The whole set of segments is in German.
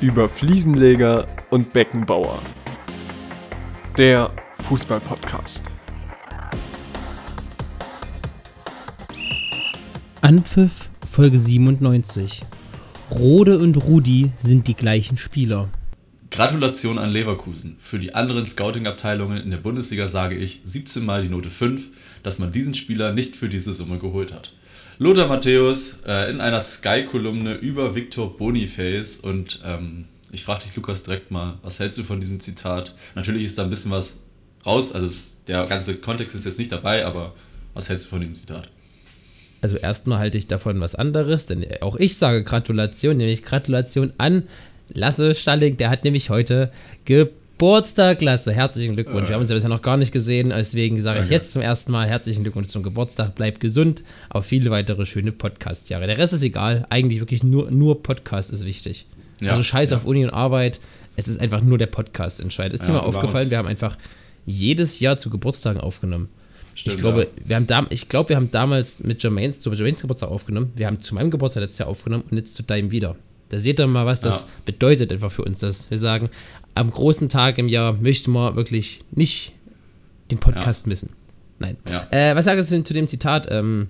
über Fliesenleger und Beckenbauer. Der Fußball-Podcast. Anpfiff Folge 97. Rode und Rudi sind die gleichen Spieler. Gratulation an Leverkusen. Für die anderen Scouting-Abteilungen in der Bundesliga sage ich 17 mal die Note 5, dass man diesen Spieler nicht für diese Summe geholt hat. Lothar Matthäus äh, in einer Sky-Kolumne über Victor Boniface und ähm, ich frage dich, Lukas, direkt mal, was hältst du von diesem Zitat? Natürlich ist da ein bisschen was raus, also es, der ganze Kontext ist jetzt nicht dabei, aber was hältst du von dem Zitat? Also erstmal halte ich davon was anderes, denn auch ich sage Gratulation, nämlich Gratulation an Lasse Stalling, der hat nämlich heute Geburtstag, Lasse. Herzlichen Glückwunsch. Wir haben uns ja bisher noch gar nicht gesehen, deswegen sage ich okay. jetzt zum ersten Mal herzlichen Glückwunsch zum Geburtstag. Bleib gesund, auf viele weitere schöne Podcast-Jahre. Der Rest ist egal, eigentlich wirklich nur, nur Podcast ist wichtig. Ja, also scheiß ja. auf Uni und Arbeit, es ist einfach nur der Podcast entscheidend. Ist dir mal aufgefallen, wir haben einfach jedes Jahr zu Geburtstagen aufgenommen. Stimmt, ich glaube, ja. wir haben da, ich glaube, wir haben damals mit Jermaines, zu Jermaines Geburtstag aufgenommen. Wir haben zu meinem Geburtstag letztes Jahr aufgenommen und jetzt zu deinem wieder. Da seht ihr mal, was das ja. bedeutet einfach für uns, dass wir sagen, am großen Tag im Jahr möchten wir wirklich nicht den Podcast ja. missen. Nein. Äh, was sagst du zu dem Zitat? Ähm,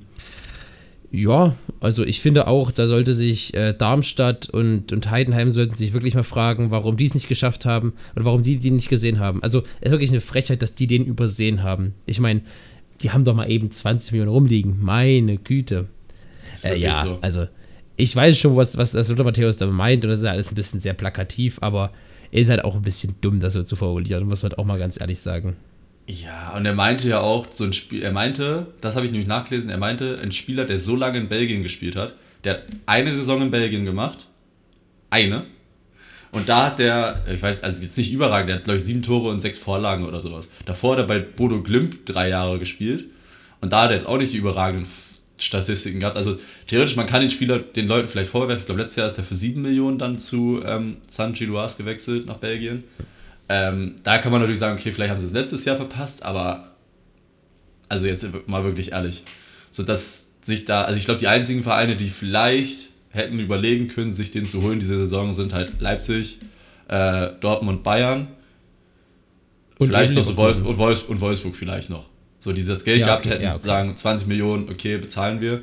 ja, also ich finde auch, da sollte sich äh, Darmstadt und, und Heidenheim sollten sich wirklich mal fragen, warum die es nicht geschafft haben oder warum die die nicht gesehen haben. Also es ist wirklich eine Frechheit, dass die den übersehen haben. Ich meine, die haben doch mal eben 20 Millionen rumliegen. Meine Güte. Äh, ja, so. also ich weiß schon, was, was das Lothar Matthäus da meint und das ist alles ein bisschen sehr plakativ, aber ist halt auch ein bisschen dumm, das so zu formulieren, muss man auch mal ganz ehrlich sagen. Ja, und er meinte ja auch, so ein Spiel, er meinte, das habe ich nämlich nachgelesen, er meinte, ein Spieler, der so lange in Belgien gespielt hat, der hat eine Saison in Belgien gemacht. Eine. Und da hat der, ich weiß, also jetzt nicht überragend, der hat, glaube ich, sieben Tore und sechs Vorlagen oder sowas. Davor hat er bei Bodo Glimp drei Jahre gespielt. Und da hat er jetzt auch nicht die überragenden Statistiken gehabt. Also theoretisch, man kann den Spieler den Leuten vielleicht vorwerfen. Ich glaube, letztes Jahr ist er für sieben Millionen dann zu ähm, San Giloas gewechselt nach Belgien. Ähm, da kann man natürlich sagen, okay, vielleicht haben sie es letztes Jahr verpasst, aber also jetzt mal wirklich ehrlich. So dass sich da, also ich glaube, die einzigen Vereine, die vielleicht hätten überlegen können, sich den zu holen diese Saison, sind halt Leipzig, äh, Dortmund, Bayern. Und vielleicht noch so Wolf, und, Wolfs und Wolfsburg vielleicht noch. So dieses Geld ja, gehabt okay, hätten, ja, okay. sagen 20 Millionen, okay, bezahlen wir.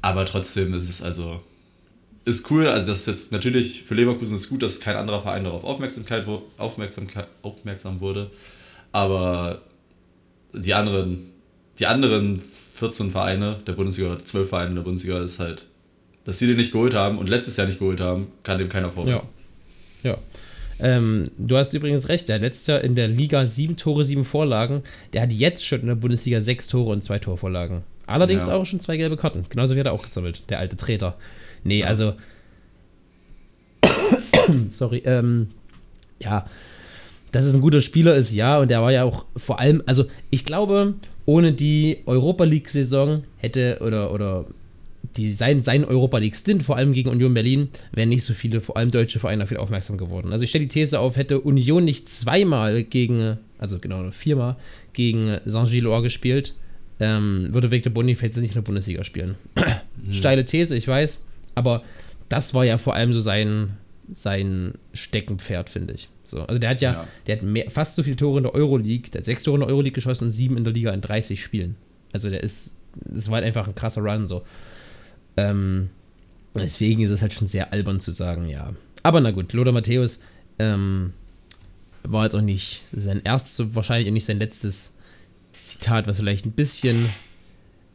Aber trotzdem ist es also, ist cool, also das ist natürlich, für Leverkusen ist gut, dass kein anderer Verein darauf Aufmerksamkeit, Aufmerksamkeit, aufmerksam wurde. Aber die anderen, die anderen 14 Vereine der Bundesliga oder 12 Vereine der Bundesliga ist halt dass sie den nicht geholt haben und letztes Jahr nicht geholt haben, kann dem keiner vorwerfen. Ja. ja. Ähm, du hast übrigens recht, der Jahr in der Liga sieben Tore, sieben Vorlagen. Der hat jetzt schon in der Bundesliga sechs Tore und zwei Torvorlagen. Allerdings ja. auch schon zwei gelbe Karten. Genauso wie hat er auch gesammelt, der alte Treter. Nee, ja. also. sorry, ähm, ja. Dass es ein guter Spieler ist, ja, und der war ja auch vor allem, also ich glaube, ohne die Europa League-Saison hätte oder, oder die, sein, sein Europa League Stint, vor allem gegen Union Berlin, wären nicht so viele, vor allem deutsche Vereine, dafür aufmerksam geworden. Also ich stelle die These auf, hätte Union nicht zweimal gegen, also genau viermal, gegen Saint-Gilloise gespielt, ähm, würde Victor Boniface nicht in der Bundesliga spielen. mhm. Steile These, ich weiß, aber das war ja vor allem so sein, sein Steckenpferd, finde ich. So, also der hat ja, ja. der hat mehr, fast so viele Tore in der Euroleague, der hat sechs Tore in der Euroleague geschossen und sieben in der Liga in 30 Spielen. Also der ist, das war halt einfach ein krasser Run so. Ähm, deswegen ist es halt schon sehr albern zu sagen, ja. Aber na gut, Lothar Matthäus ähm, war jetzt auch nicht sein erstes, wahrscheinlich auch nicht sein letztes Zitat, was vielleicht ein bisschen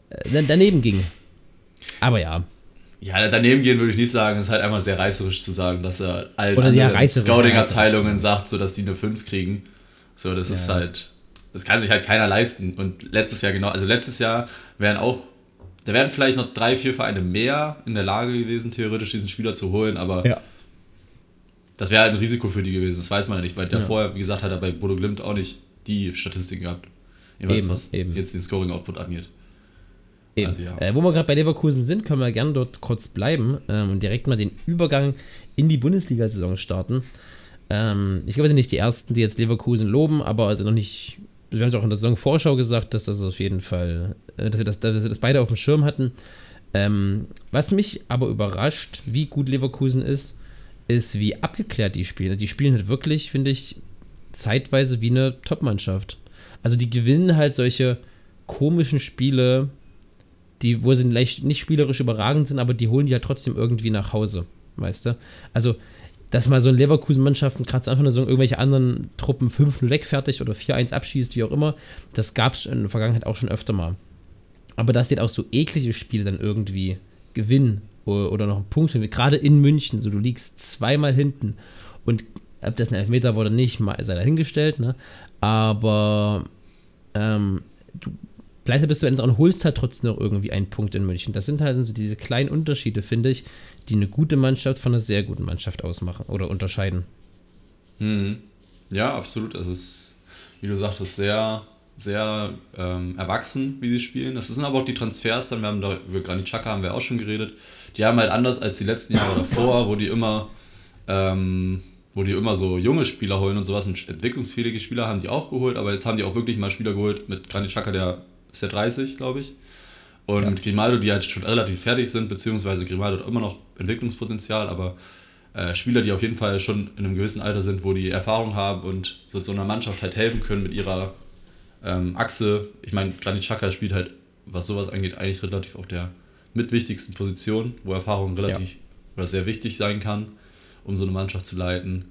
äh, daneben ging. Aber ja. Ja, daneben gehen würde ich nicht sagen. Es ist halt einfach sehr reißerisch zu sagen, dass er allen ja, Scouting-Abteilungen sagt, so dass die eine 5 kriegen. So, das ja. ist halt, das kann sich halt keiner leisten. Und letztes Jahr genau, also letztes Jahr wären auch da wären vielleicht noch drei, vier Vereine mehr in der Lage gewesen, theoretisch diesen Spieler zu holen, aber ja. das wäre halt ein Risiko für die gewesen. Das weiß man ja nicht, weil der ja. vorher, wie gesagt, hat er bei Bodo Glimt auch nicht die Statistiken gehabt. Jedenfalls, eben, was eben. jetzt den Scoring-Output angeht. Also, ja. äh, wo wir gerade bei Leverkusen sind, können wir gerne dort kurz bleiben ähm, und direkt mal den Übergang in die Bundesliga-Saison starten. Ähm, ich glaube, wir sind nicht die Ersten, die jetzt Leverkusen loben, aber also noch nicht wir haben es auch in der Saisonvorschau gesagt, dass das auf jeden Fall, dass wir das, dass wir das beide auf dem Schirm hatten. Ähm, was mich aber überrascht, wie gut Leverkusen ist, ist, wie abgeklärt die spielen. Die spielen halt wirklich, finde ich, zeitweise wie eine Top-Mannschaft. Also die gewinnen halt solche komischen Spiele, die, wo sie leicht nicht spielerisch überragend sind, aber die holen die ja trotzdem irgendwie nach Hause, weißt du? Also, dass mal so ein Leverkusen-Mannschaften gerade einfach nur so irgendwelche anderen Truppen 5-0 wegfertigt oder 4-1 abschießt, wie auch immer, das gab es in der Vergangenheit auch schon öfter mal. Aber dass sie auch so eklige Spiele dann irgendwie gewinnen oder, noch einen Punkt finden, gerade in München, so du liegst zweimal hinten und ob das ein Elfmeter wurde nicht, sei dahingestellt, ne? Aber ähm, du Pleite bist du wenn und holst halt trotzdem noch irgendwie einen Punkt in München. Das sind halt so diese kleinen Unterschiede, finde ich, die eine gute Mannschaft von einer sehr guten Mannschaft ausmachen oder unterscheiden. Mhm. Ja, absolut. Es ist, wie du sagtest, sehr, sehr ähm, erwachsen, wie sie spielen. Das sind aber auch die Transfers, dann wir haben da über Granit Xhaka haben wir auch schon geredet. Die haben halt anders als die letzten Jahre davor, wo die immer ähm, wo die immer so junge Spieler holen und sowas und entwicklungsfähige Spieler haben die auch geholt, aber jetzt haben die auch wirklich mal Spieler geholt mit Granit Xhaka, der ist ja 30, glaube ich. Und ja. mit Grimaldo, die halt schon relativ fertig sind, beziehungsweise Grimaldo hat immer noch Entwicklungspotenzial, aber äh, Spieler, die auf jeden Fall schon in einem gewissen Alter sind, wo die Erfahrung haben und so, so einer Mannschaft halt helfen können mit ihrer ähm, Achse. Ich meine, Granit Xhaka spielt halt, was sowas angeht, eigentlich relativ auf der mitwichtigsten Position, wo Erfahrung relativ ja. oder sehr wichtig sein kann, um so eine Mannschaft zu leiten.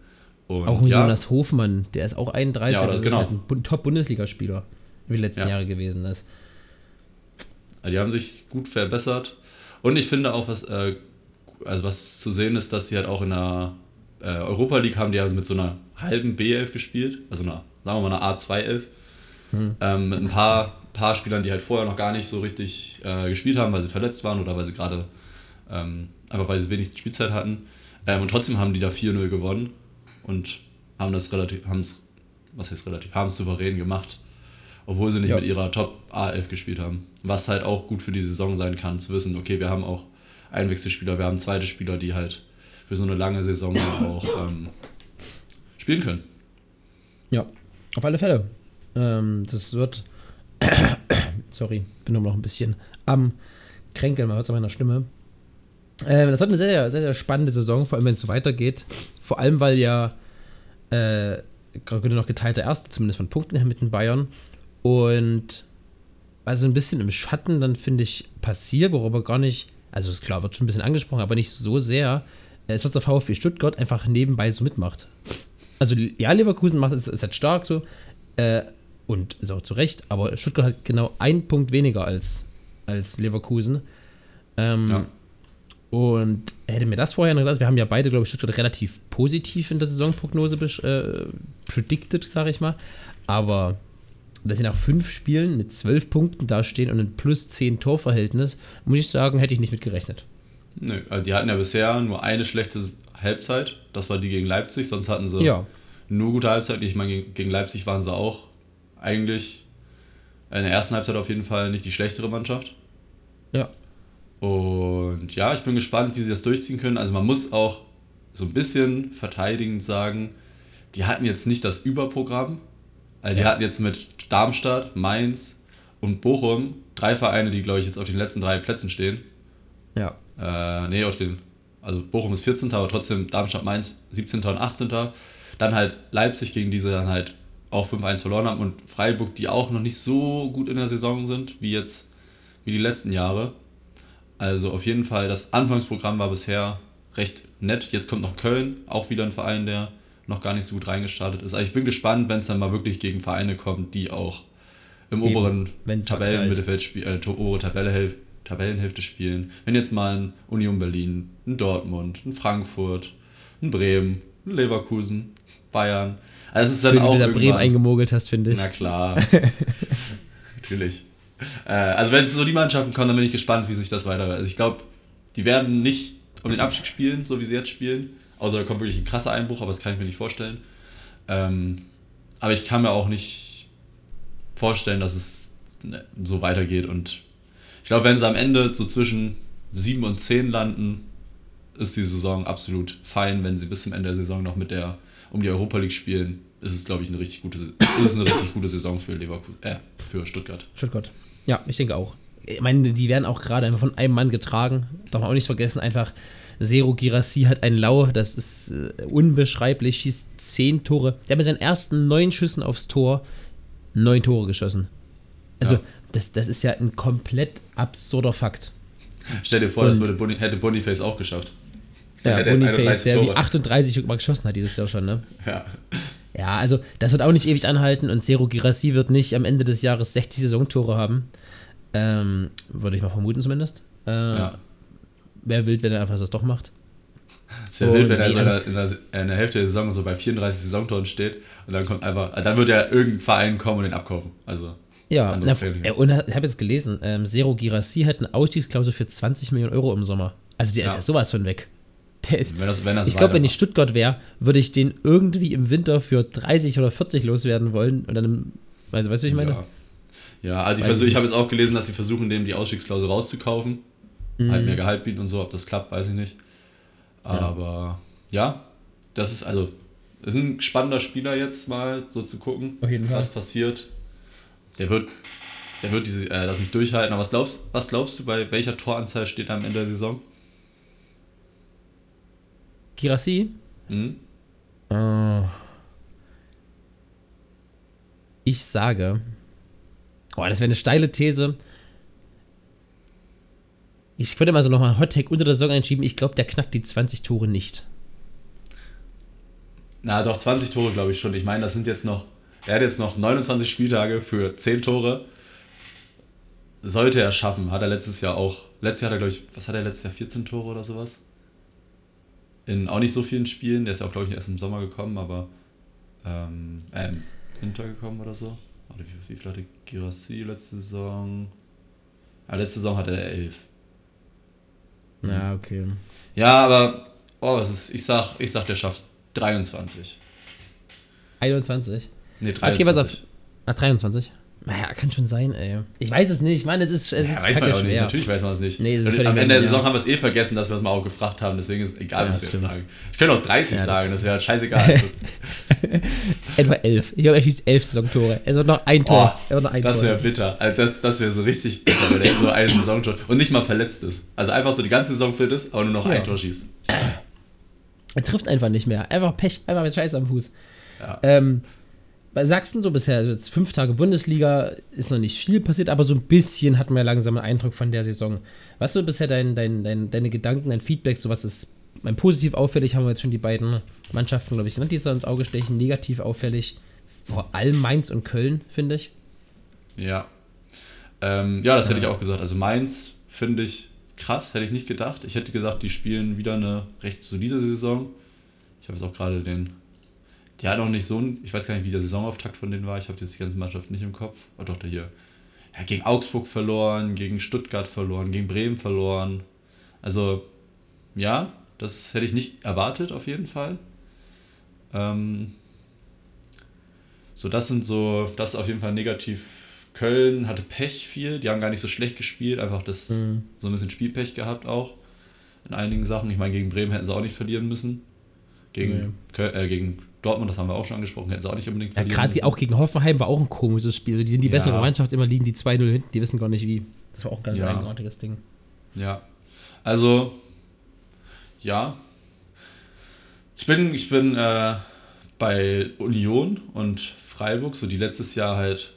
Und, auch ja, Jonas Hofmann, der ist auch 31, ja, das genau. ist halt ein Top-Bundesligaspieler über die letzten ja. Jahre gewesen ist. Die haben sich gut verbessert. Und ich finde auch, was, äh, also was zu sehen ist, dass sie halt auch in der äh, Europa League haben, die also mit so einer halben B11 gespielt, also einer, sagen wir mal eine A211. Hm. Ähm, mit ein paar, paar Spielern, die halt vorher noch gar nicht so richtig äh, gespielt haben, weil sie verletzt waren oder weil sie gerade ähm, einfach weil sie wenig Spielzeit hatten. Ähm, und trotzdem haben die da 4-0 gewonnen und haben das relativ, haben es, was heißt relativ, haben es souverän gemacht obwohl sie nicht ja. mit ihrer Top A11 gespielt haben. Was halt auch gut für die Saison sein kann, zu wissen, okay, wir haben auch Einwechselspieler, wir haben zweite Spieler, die halt für so eine lange Saison auch ähm, spielen können. Ja, auf alle Fälle. Ähm, das wird. Sorry, bin nur noch ein bisschen am Kränkeln, man hört es an meiner Stimme. Ähm, das wird eine sehr, sehr, sehr spannende Saison, vor allem wenn es so weitergeht. Vor allem, weil ja äh, noch geteilter Erster, zumindest von Punkten her mit den Bayern. Und also ein bisschen im Schatten dann, finde ich, passiert, worüber gar nicht, also ist klar, wird schon ein bisschen angesprochen, aber nicht so sehr, ist, was der VfB Stuttgart einfach nebenbei so mitmacht. Also ja, Leverkusen macht es, halt stark so äh, und ist auch zu Recht, aber Stuttgart hat genau einen Punkt weniger als, als Leverkusen. Ähm, ja. Und hätte mir das vorher noch gesagt, wir haben ja beide, glaube ich, Stuttgart relativ positiv in der Saisonprognose äh, predicted, sage ich mal. Aber dass sie nach fünf Spielen mit zwölf Punkten dastehen und ein plus zehn Torverhältnis, muss ich sagen, hätte ich nicht mit gerechnet. Nö, also die hatten ja bisher nur eine schlechte Halbzeit, das war die gegen Leipzig, sonst hatten sie ja. nur gute Halbzeit. Ich meine, gegen Leipzig waren sie auch eigentlich in der ersten Halbzeit auf jeden Fall nicht die schlechtere Mannschaft. Ja. Und ja, ich bin gespannt, wie sie das durchziehen können. Also man muss auch so ein bisschen verteidigend sagen, die hatten jetzt nicht das Überprogramm. Also die ja. hatten jetzt mit Darmstadt, Mainz und Bochum drei Vereine, die, glaube ich, jetzt auf den letzten drei Plätzen stehen. Ja. Äh, nee, auf den, also Bochum ist 14. aber trotzdem Darmstadt, Mainz 17. und 18. Dann halt Leipzig, gegen diese dann halt auch 5-1 verloren haben und Freiburg, die auch noch nicht so gut in der Saison sind, wie jetzt, wie die letzten Jahre. Also auf jeden Fall, das Anfangsprogramm war bisher recht nett. Jetzt kommt noch Köln, auch wieder ein Verein, der noch gar nicht so gut reingestartet ist. Also ich bin gespannt, wenn es dann mal wirklich gegen Vereine kommt, die auch im Eben, oberen Tabellenmittelfeld spielen, äh, obere Tabelle, Tabellenhälfte spielen. Wenn jetzt mal ein Union Berlin, ein Dortmund, ein Frankfurt, ein Bremen, ein Leverkusen, Bayern. Also es ist dann Schön, auch. Du da Bremen eingemogelt hast, finde ich. Na klar. Natürlich. Äh, also wenn so die Mannschaften kommen, dann bin ich gespannt, wie sich das weiter. Also ich glaube, die werden nicht um den Abstieg spielen, so wie sie jetzt spielen. Außer da kommt wirklich ein krasser Einbruch, aber das kann ich mir nicht vorstellen. Ähm, aber ich kann mir auch nicht vorstellen, dass es ne, so weitergeht. Und ich glaube, wenn sie am Ende so zwischen 7 und 10 landen, ist die Saison absolut fein. Wenn sie bis zum Ende der Saison noch mit der um die Europa League spielen, ist es, glaube ich, eine richtig gute, ist es eine richtig gute Saison für Leverkusen, äh, für Stuttgart. Stuttgart. Ja, ich denke auch. Ich meine, die werden auch gerade einfach von einem Mann getragen. Darf man auch nicht vergessen, einfach Zero Girassi hat ein Lau, das ist äh, unbeschreiblich, schießt zehn Tore. Der hat mit seinen ersten neun Schüssen aufs Tor neun Tore geschossen. Also, Ja. das, das ist ja ein komplett absurder Fakt. Stell dir vor, das Und- würde Boni, hätte Boniface auch geschafft. Ja, Boniface, 31 der wie Tore. 38 mal geschossen hat dieses Jahr schon, ne? Ja. Ja, also das wird auch nicht ewig anhalten und Zero Girassi wird nicht am Ende des Jahres 60 Saisontore haben. Ähm, würde ich mal vermuten zumindest. Äh, ja. Wäre wild, wenn er einfach das doch macht. Ist ja wild, wenn er nee, so also- in, der, in, der, in der Hälfte der Saison so bei 34 Saisontoren steht und dann kommt einfach, dann wird ja irgendein Verein kommen und den abkaufen. Also, Ja, na, äh, und ich habe jetzt gelesen, ähm, Zero Girassi hat eine Ausstiegsklausel für 20 Millionen Euro im Sommer. Also der ist Ja. ja sowas von weg. Der ist, wenn das, wenn das ich glaube, wenn ich. Stuttgart wäre, würde ich den irgendwie im Winter für 30 oder 40 loswerden wollen und dann, also weißt du, wie ich meine? Ja, ja also ich, Weiß versuch, ich ich habe jetzt auch gelesen, dass sie versuchen, dem die Ausstiegsklausel rauszukaufen. Mhm. Halt mehr Gehalt bieten und so, ob das klappt, weiß ich nicht. Aber ja, das ist also, ist ein spannender Spieler jetzt mal so zu gucken, was passiert. Der wird, der wird diese, äh, das nicht durchhalten. Aber was glaubst, was glaubst du, bei welcher Toranzahl steht er am Ende der Saison? Girassi? Hm? Äh, ich sage, oh, das wäre eine steile These. Ich würde mal so nochmal Hot Take unter der Saison einschieben. Ich glaube, der knackt die 20 Tore nicht. Na doch, 20 Tore glaube ich schon. Ich meine, das sind jetzt noch, er hat jetzt noch 29 Spieltage für 10 Tore. Sollte er schaffen, hat er letztes Jahr auch. Letztes Jahr hat er, glaube ich, was hat er letztes Jahr? 14 Tore oder sowas? In auch nicht so vielen Spielen. Der ist ja auch, glaube ich, erst im Sommer gekommen, aber ähm, äh, im Winter gekommen oder so. Oder wie, wie viel hatte Girassi letzte Saison? Ja, letzte Saison hatte er 11. Ja, okay. Ja, aber oh, was ist, ich sag, ich sag, der schafft 23. 21. Nee, 23. Okay, pass auf. Ach, 23. Naja, kann schon sein, ey. Ich weiß es nicht. Ich meine, es ist, es Ja, ist weiß man auch nicht. Natürlich weiß man es nicht. Nee, es Am Ende der ja. Saison haben wir es eh vergessen, dass wir es mal auch gefragt haben. Deswegen ist es egal, Ja, was wir jetzt sagen. Ich könnte auch 30 Ja, das- sagen, das wäre halt scheißegal. Etwa 11. Ich glaube, er schießt 11 Saisontore. Es wird noch ein Tor. oh, er noch ein das wäre bitter. Also das das wäre so richtig bitter, wenn er so eine Saison schon und nicht mal verletzt ist. Also einfach so die ganze Saison fit ist, aber nur noch Ja. ein Tor schießt. Er trifft einfach nicht mehr. Einfach Pech, einfach mit Scheiß am Fuß. Ja. Ähm, du denn so bisher? Also jetzt fünf Tage Bundesliga ist noch nicht viel passiert, aber so ein bisschen hat man ja langsam einen Eindruck von der Saison. Was so bisher dein, dein, dein, deine Gedanken, dein Feedback, so was ist mein positiv auffällig, haben wir jetzt schon die beiden Mannschaften, glaube ich, genannt, die so ins Auge stechen, negativ auffällig. Vor allem Mainz und Köln, finde ich. Ja. Ähm, ja, das hätte ich auch gesagt. Also Mainz finde ich krass, hätte ich nicht gedacht. Ich hätte gesagt, die spielen wieder eine recht solide Saison. Ich habe jetzt auch gerade den. Die hat auch nicht so ein. Ich weiß gar nicht, wie der Saisonauftakt von denen war. Ich habe jetzt die ganze Mannschaft nicht im Kopf. Oh doch, der hier. Ja, gegen Augsburg verloren, gegen Stuttgart verloren, gegen Bremen verloren. Also, ja, das hätte ich nicht erwartet, auf jeden Fall. Ähm, so, das sind so, das ist auf jeden Fall negativ. Köln hatte Pech viel, die haben gar nicht so schlecht gespielt, einfach das Mhm. so ein bisschen Spielpech gehabt auch in einigen Sachen. Ich meine, gegen Bremen hätten sie auch nicht verlieren müssen. Gegen, Nee. Köl- äh, gegen Dortmund, das haben wir auch schon angesprochen, hätten sie auch nicht unbedingt Ja, verlieren gerade müssen. auch gegen Hoffenheim war auch ein komisches Spiel. Also die sind die Ja. bessere Mannschaft, immer liegen die 2-0 hinten, die wissen gar nicht wie. Das war auch ein ganz Ja. eigenartiges Ding. Ja. Also, ja. Ich bin, ich bin äh, bei Union und Freiburg, so die letztes Jahr halt,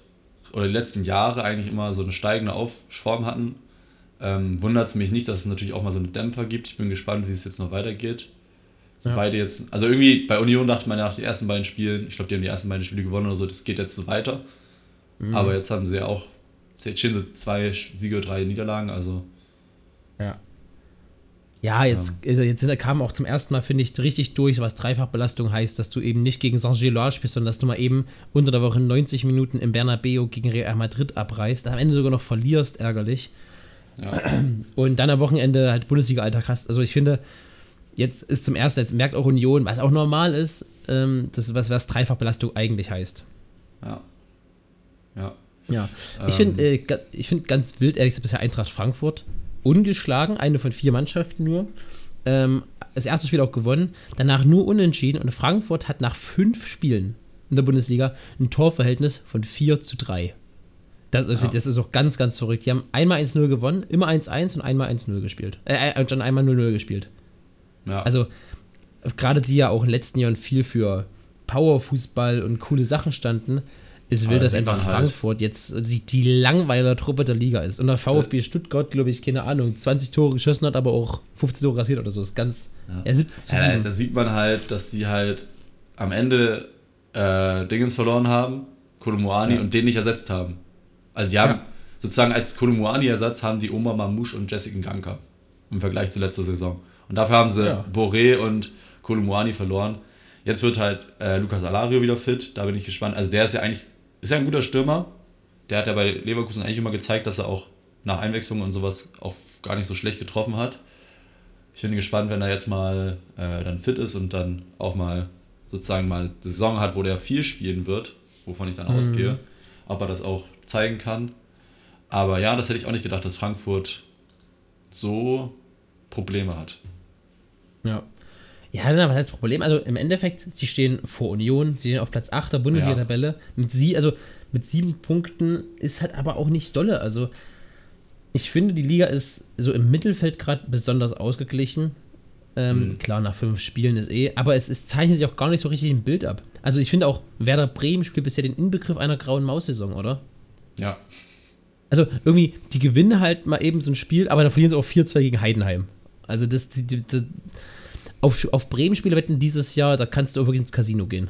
oder die letzten Jahre eigentlich immer so eine steigende Aufform hatten. Ähm, Wundert es mich nicht, dass es natürlich auch mal so einen Dämpfer gibt. Ich bin gespannt, wie es jetzt noch weitergeht. So Ja. beide jetzt, also irgendwie bei Union dachte man ja nach den ersten beiden Spielen, ich glaube, die haben die ersten beiden Spiele gewonnen oder so, das geht jetzt so weiter. Mhm. Aber jetzt haben sie ja auch, jetzt stehen sie zwei Siege, drei Niederlagen, also Ja. Ja, jetzt, Also jetzt sind, kam auch zum ersten Mal, finde ich, richtig durch, was Dreifachbelastung heißt, dass du eben nicht gegen Saint-Gilloise spielst, sondern dass du mal eben unter der Woche 90 Minuten im Bernabeu gegen Real Madrid abreißt, am Ende sogar noch verlierst, ärgerlich. ja. Und dann am Wochenende halt Bundesliga-Alltag hast. Also ich finde, jetzt ist zum ersten, jetzt merkt auch Union, was auch normal ist, ähm, das, was, was Dreifachbelastung eigentlich heißt. Ja. Ja. Ja. Ähm. Ich finde äh, ich find ganz wild, ehrlich gesagt, bisher Eintracht Frankfurt. Ungeschlagen, eine von vier Mannschaften nur. Ähm, das erste Spiel auch gewonnen, danach nur unentschieden und Frankfurt hat nach fünf Spielen in der Bundesliga ein Torverhältnis von 4 zu 3. Das, Ja. das ist auch ganz, ganz verrückt. Die haben einmal 1-0 gewonnen, immer 1-1 und einmal 1-0 gespielt. Äh, äh, und dann einmal 0-0 gespielt. Ja. Also, gerade die ja auch in den letzten Jahren viel für Powerfußball und coole Sachen standen, ist will, dass einfach halt. Frankfurt jetzt die, die langweiler Truppe der Liga ist. Und der VfB Stuttgart, glaube ich, keine Ahnung, 20 Tore geschossen hat, aber auch 15 Tore rasiert oder so. Das ist ganz. Ja, 17 zu 7. Ja, da sieht man halt, dass sie halt am Ende äh, Dingens verloren haben, Kolumuani, Ja. und den nicht ersetzt haben. Also die haben Ja. sozusagen als Kolumuani-Ersatz haben die Oma Mamouche und Jessica Ganka im Vergleich zu letzter Saison. Und dafür haben sie Ja. Boré und Kolumuani verloren. Jetzt wird halt äh, Lucas Alario wieder fit, da bin ich gespannt. Also der ist ja eigentlich, ist ja ein guter Stürmer. Der hat ja bei Leverkusen eigentlich immer gezeigt, dass er auch nach Einwechslung und sowas auch gar nicht so schlecht getroffen hat. Ich bin gespannt, wenn er jetzt mal äh, dann fit ist und dann auch mal sozusagen mal eine Saison hat, wo der viel spielen wird, wovon ich dann ausgehe, ob er das auch zeigen kann. Aber ja, das hätte ich auch nicht gedacht, dass Frankfurt so Probleme hat. Ja. Ja, dann was heißt das Problem? Also im Endeffekt, sie stehen vor Union, sie stehen auf Platz 8 der Bundesliga-Tabelle. Mit sie, also mit sieben Punkten ist halt aber auch nicht dolle. Also ich finde, die Liga ist so im Mittelfeld gerade besonders ausgeglichen. Ähm, Klar, nach fünf Spielen ist eh, aber es, es zeichnet sich auch gar nicht so richtig ein Bild ab. Also ich finde auch, Werder Bremen spielt bisher den Inbegriff einer grauen Maus-Saison, oder? Ja, Also irgendwie, die gewinnen halt mal eben so ein Spiel, aber dann verlieren sie auch 4-2 gegen Heidenheim. Also das, die, das auf, auf Bremen-Spiele wetten dieses Jahr, da kannst du auch wirklich ins Casino gehen.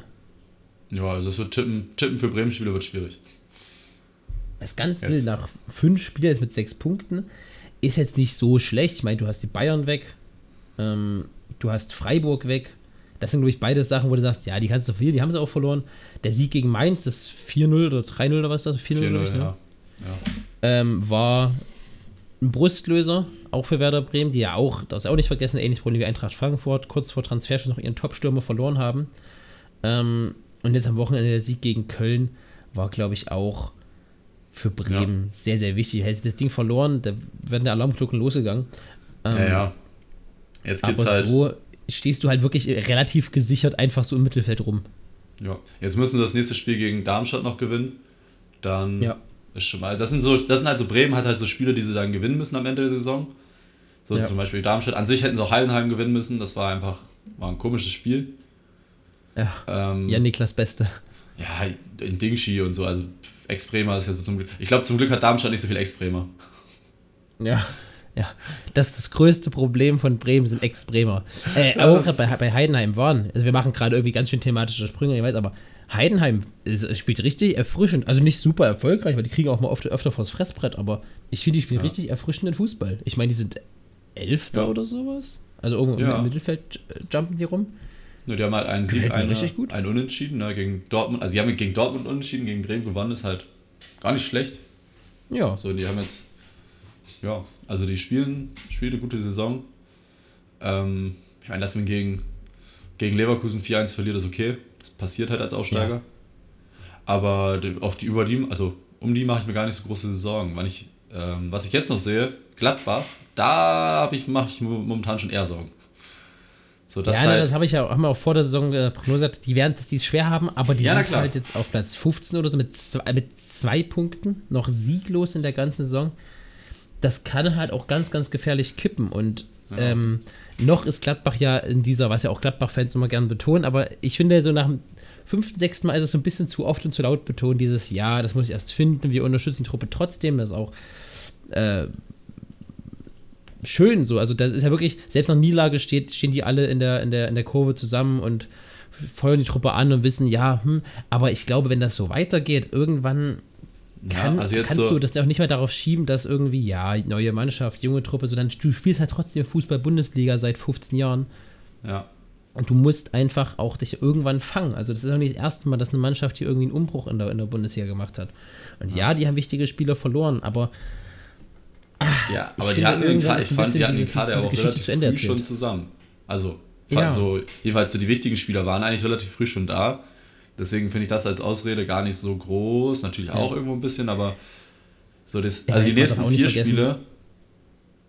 ja also wird tippen, tippen für Bremen-Spieler wird schwierig. Das ist ganz wild, nach fünf Spielen jetzt mit sechs Punkten ist jetzt nicht so schlecht. Ich meine, du hast die Bayern weg, ähm, du hast Freiburg weg. Das sind, glaube ich, beide Sachen, wo du sagst, ja, die kannst du verlieren, die haben sie auch verloren. Der Sieg gegen Mainz, das 4-0 oder 3-0 oder was das? 4-0, 4-0, glaub ich, ne? ja. ja. ähm, war ein Brustlöser, auch für Werder Bremen, die ja auch, das auch nicht vergessen, ähnliches Problem wie Eintracht Frankfurt, kurz vor Transferschluss noch ihren Top-Stürmer verloren haben. Ähm, und jetzt am Wochenende der Sieg gegen Köln war, glaube ich, auch für Bremen sehr, sehr wichtig. Hätte das Ding verloren, da wären die Alarmglocken losgegangen. Ähm, ja, ja. Jetzt geht's Aber halt. so stehst du halt wirklich relativ gesichert einfach so im Mittelfeld rum. Ja, jetzt müssen sie das nächste Spiel gegen Darmstadt noch gewinnen. Dann Ja. Ist schon mal. Das sind so, das sind halt so Bremen hat halt so Spiele, die sie dann gewinnen müssen am Ende der Saison. So Ja. zum Beispiel Darmstadt. An sich hätten sie auch Heidenheim gewinnen müssen. Das war einfach war ein komisches Spiel. Ja, Ähm, ja Niklas Beste. ja, in Dingshi und so. Also Ex-Bremer ist ja so zum Glück. Ich glaube, zum Glück hat Darmstadt nicht so viel Ex-Bremer. Ja, ja. Das ist das größte Problem von Bremen, sind Ex-Bremer. Äh, aber gerade bei, bei Heidenheim waren. Also wir machen gerade irgendwie ganz schön thematische Sprünge, ich weiß, aber Heidenheim ist, spielt richtig erfrischend. Also nicht super erfolgreich, weil die kriegen auch mal oft, öfter vors Fressbrett, aber ich finde, die spielen richtig erfrischenden Fußball. Ich meine, die sind Elfter Ja. oder sowas. Also irgendwo Ja. im Mittelfeld äh, jumpen die rum. Ja, die haben halt einen Sieg, eine, richtig gut. einen Unentschieden ne, gegen Dortmund. Also die haben gegen Dortmund unentschieden, gegen Bremen gewonnen, ist halt gar nicht schlecht. Ja, So, die haben jetzt, ja, also die spielen, spielen eine gute Saison. Ähm, ich meine, dass man gegen, gegen Leverkusen 4-1 verliert, ist okay. Das passiert halt als Aussteiger. Ja. Aber auf die über die, also um die mache ich mir gar nicht so große Sorgen. Weil ich, ähm, was ich jetzt noch sehe, Gladbach, da ich, mache ich mo- momentan schon eher Sorgen. So, das ja, halt, das habe ich ja haben wir auch vor der Saison äh, prognosiert. Die werden es schwer haben, aber die Ja, sind klar. halt jetzt auf Platz 15 oder so mit zwei, mit zwei Punkten, noch sieglos in der ganzen Saison. Das kann halt auch ganz, ganz gefährlich kippen. Und ähm, noch ist Gladbach ja in dieser, was ja auch Gladbach-Fans immer gern betonen, aber ich finde, so nach dem fünften, sechsten Mal ist es so ein bisschen zu oft und zu laut betont, dieses Ja, das muss ich erst finden, wir unterstützen die Truppe trotzdem, das ist auch äh, schön so. Also das ist ja wirklich, selbst nach Niederlage steht, stehen die alle in der, in, der, in der Kurve zusammen und feuern die Truppe an und wissen, ja, hm, aber ich glaube, wenn das so weitergeht, irgendwann kann, ja, also kannst so, du das auch nicht mehr darauf schieben, dass irgendwie, ja, neue Mannschaft, junge Truppe, sondern du spielst halt trotzdem Fußball-Bundesliga seit 15 Jahren ja, und du musst einfach auch dich irgendwann fangen. Also das ist auch nicht das erste Mal, dass eine Mannschaft hier irgendwie einen Umbruch in der, in der Bundesliga gemacht hat. Und ja, die haben wichtige Spieler verloren, aber Ja, Ich aber die hatten den Kader, ich fand, die hatten den Kader auch Geschichte relativ zu Ende früh schon erzählt. zusammen. Also, Ja. so, jedenfalls so die wichtigen Spieler waren eigentlich relativ früh schon da. Deswegen finde ich das als Ausrede gar nicht so groß. Natürlich auch irgendwo ein bisschen, aber so das, Ja, also die nächsten vier vergessen, Spiele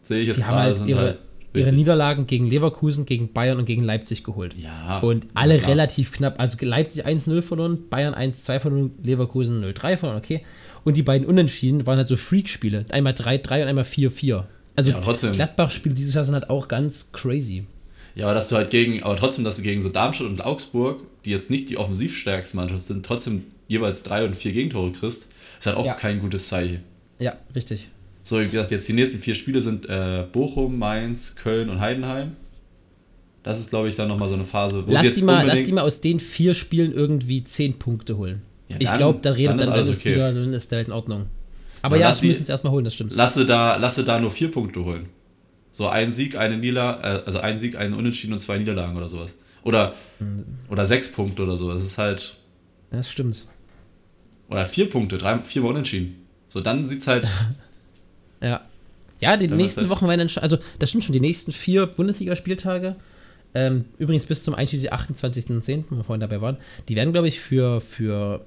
sehe ich jetzt die haben gerade halt sind ihre, halt ihre. Niederlagen gegen Leverkusen, gegen Bayern und gegen Leipzig geholt. Ja, Und alle klar. relativ knapp. Also Leipzig 1-0 verloren, Bayern 1-2 verloren, Leverkusen 0-3 verloren, okay. Und die beiden Unentschieden waren halt so Freak-Spiele. Einmal 3-3 und einmal 4-4. Also Ja. Gladbach-Spiele dieses Jahr sind halt auch ganz crazy. Ja, aber dass du halt gegen, aber trotzdem, dass du gegen so Darmstadt und Augsburg, die jetzt nicht die offensivstärkste Mannschaft sind, trotzdem jeweils drei und vier Gegentore kriegst, ist halt auch Ja. kein gutes Zeichen. Ja, richtig. So, wie gesagt, jetzt die nächsten vier Spiele sind äh, Bochum, Mainz, Köln und Heidenheim. Das ist, glaube ich, dann nochmal so eine Phase, wo Lass die, mal, lass die mal aus den vier Spielen irgendwie zehn Punkte holen. Ja, ich glaube, da redet dann dann, ist dann, alles ist okay. wieder, dann ist der Welt in Ordnung. Aber Dann ja, sie müssen es erstmal holen, das stimmt. lasse da, lasse da nur vier Punkte holen. So ein Sieg, eine Niederlage, äh, also ein Sieg, einen Unentschieden und zwei Niederlagen oder sowas. Oder, Mhm. oder sechs Punkte oder so. Das ist halt. Das stimmt. Oder vier Punkte, drei, viermal Unentschieden. So, dann sieht's halt. Ja. Ja, die Dann nächsten halt- Wochen werden dann, also das sind schon die nächsten vier Bundesligaspieltage. Ähm, übrigens bis zum einschließlich 28.10., wo wir vorhin dabei waren, die werden, glaube ich, für, für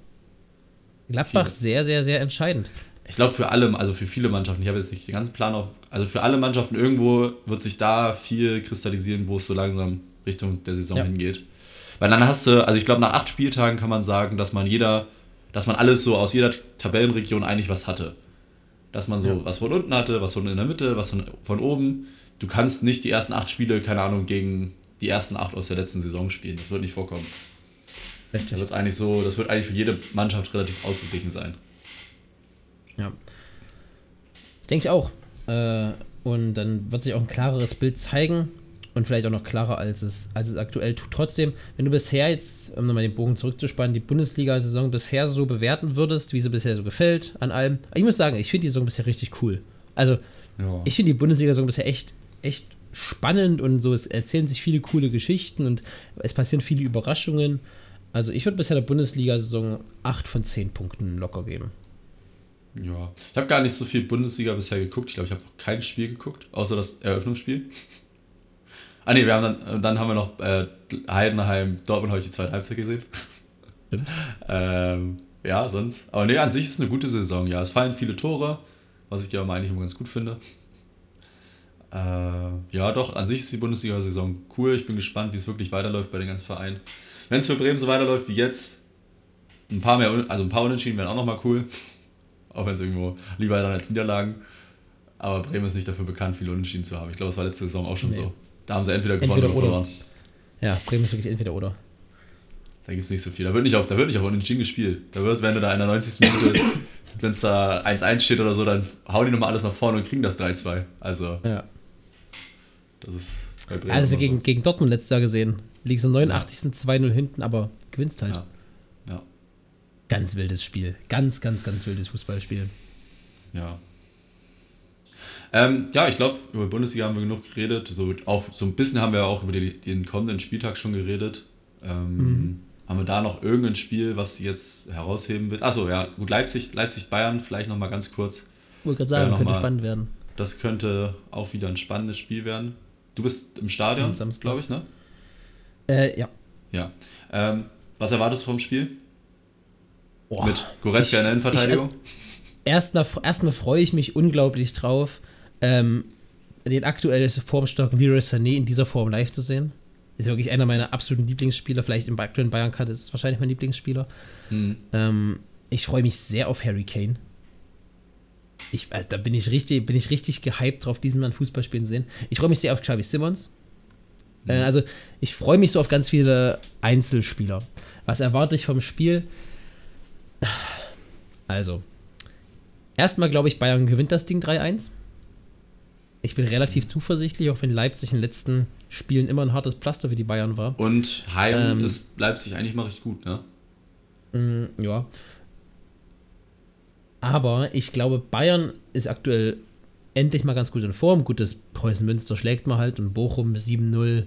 Gladbach Viele. sehr, sehr, sehr entscheidend. Ich glaube für alle, also für viele Mannschaften, ich habe jetzt nicht den ganzen Plan auf, also für alle Mannschaften irgendwo wird sich da viel kristallisieren, wo es so langsam Richtung der Saison Ja. hingeht. Weil dann hast du, also ich glaube nach acht Spieltagen kann man sagen, dass man jeder, dass man alles so aus jeder Tabellenregion eigentlich was hatte. Dass man so Ja. was von unten hatte, was von in der Mitte, was von, von oben. Du kannst nicht die ersten acht Spiele, keine Ahnung, gegen die ersten acht aus der letzten Saison spielen. Das wird nicht vorkommen. Da Richtig. wird's eigentlich so, das wird eigentlich für jede Mannschaft relativ ausgeglichen sein. Ja. Das denke ich auch. Äh, und dann wird sich auch ein klareres Bild zeigen und vielleicht auch noch klarer, als es, als es aktuell tut. Trotzdem, wenn du bisher jetzt, um nochmal den Bogen zurückzuspannen, die Bundesliga-Saison bisher so bewerten würdest, wie sie bisher so gefällt an allem. Ich muss sagen, ich finde die Saison bisher richtig cool. Also, Ja. ich finde die Bundesliga-Saison bisher echt, echt spannend und so, es erzählen sich viele coole Geschichten und es passieren viele Überraschungen. Also, ich würde bisher der Bundesliga-Saison 8 von 10 Punkten locker geben. Ja, ich habe gar nicht so viel Bundesliga bisher geguckt. Ich glaube, ich habe noch kein Spiel geguckt, außer das Eröffnungsspiel. ah ne, wir haben dann, dann haben wir noch äh, Heidenheim, Dortmund habe ich die zweite Halbzeit gesehen. Ähm, ja, sonst. Aber ne, an sich ist es eine gute Saison. Ja, es fallen viele Tore, was ich ja eigentlich immer ganz gut finde. Äh, ja, doch, an sich ist die Bundesliga-Saison cool. Ich bin gespannt, wie es wirklich weiterläuft bei den ganzen Vereinen. Wenn es für Bremen so weiterläuft wie jetzt, ein paar mehr, also ein paar Unentschieden wären auch nochmal cool. Auch wenn es irgendwo lieber dann als Niederlagen. Aber Bremen ist nicht dafür bekannt, viele Unentschieden zu haben. Ich glaube, das war letzte Saison auch schon Nee. so. Da haben sie entweder gewonnen Entweder oder verloren. Ja, Bremen ist wirklich entweder oder. Da gibt es nicht so viel. Da wird nicht auf, da wird nicht auf Unentschieden gespielt. Da wird, wenn du da in der 90. Minute, wenn es da 1-1 steht oder so, dann hauen die nochmal alles nach vorne und kriegen das 3-2. Also, Ja. das ist bei Bremen. Also gegen, gegen Dortmund letztes Jahr gesehen. Liegst am 89. 2-0 hinten, aber gewinnst halt. Ja. Ja. Ganz wildes Spiel. Ganz, ganz, ganz wildes Fußballspiel. Ja. Ähm, ja, ich glaube, über Bundesliga haben wir genug geredet. So, auch, so ein bisschen haben wir auch über die, den kommenden Spieltag schon geredet. Ähm, Haben wir da noch irgendein Spiel, was jetzt herausheben wird? Achso, ja, gut, Leipzig, Leipzig-Bayern, vielleicht nochmal ganz kurz. Wollte gerade sagen, Ja, könnte mal. spannend werden. Das könnte auch wieder ein spannendes Spiel werden. Du bist im Stadion, glaube ich, ne? Äh, ja. Ja. Ähm, was erwartest du vom Spiel? Boah, Mit Goretzka in der Innenverteidigung? Erstmal, erstmal freue ich mich unglaublich drauf, ähm, den aktuell formstarken Leroy Sané in dieser Form live zu sehen. Ist wirklich einer meiner absoluten Lieblingsspieler. Vielleicht im aktuellen Bayern-Cut ist es wahrscheinlich mein Lieblingsspieler. Hm. Ähm, ich freue mich sehr auf Harry Kane. Ich, also da bin ich richtig, bin ich richtig gehypt drauf, diesen Mann Fußball spielen zu sehen. Ich freue mich sehr auf Xavi Simmons. Äh, also ich freue mich so auf ganz viele Einzelspieler. Was erwarte ich vom Spiel? Also, erstmal glaube ich, Bayern gewinnt das Ding 3-1. Ich bin relativ zuversichtlich, auch wenn Leipzig in den letzten Spielen immer ein hartes Pflaster für die Bayern war. Und Heim Ähm, ist Leipzig eigentlich mal richtig gut, ne? Mm, ja. Aber ich glaube, Bayern ist aktuell endlich mal ganz gut in Form. Gut, das Preußen Münster schlägt man halt und Bochum 7-0.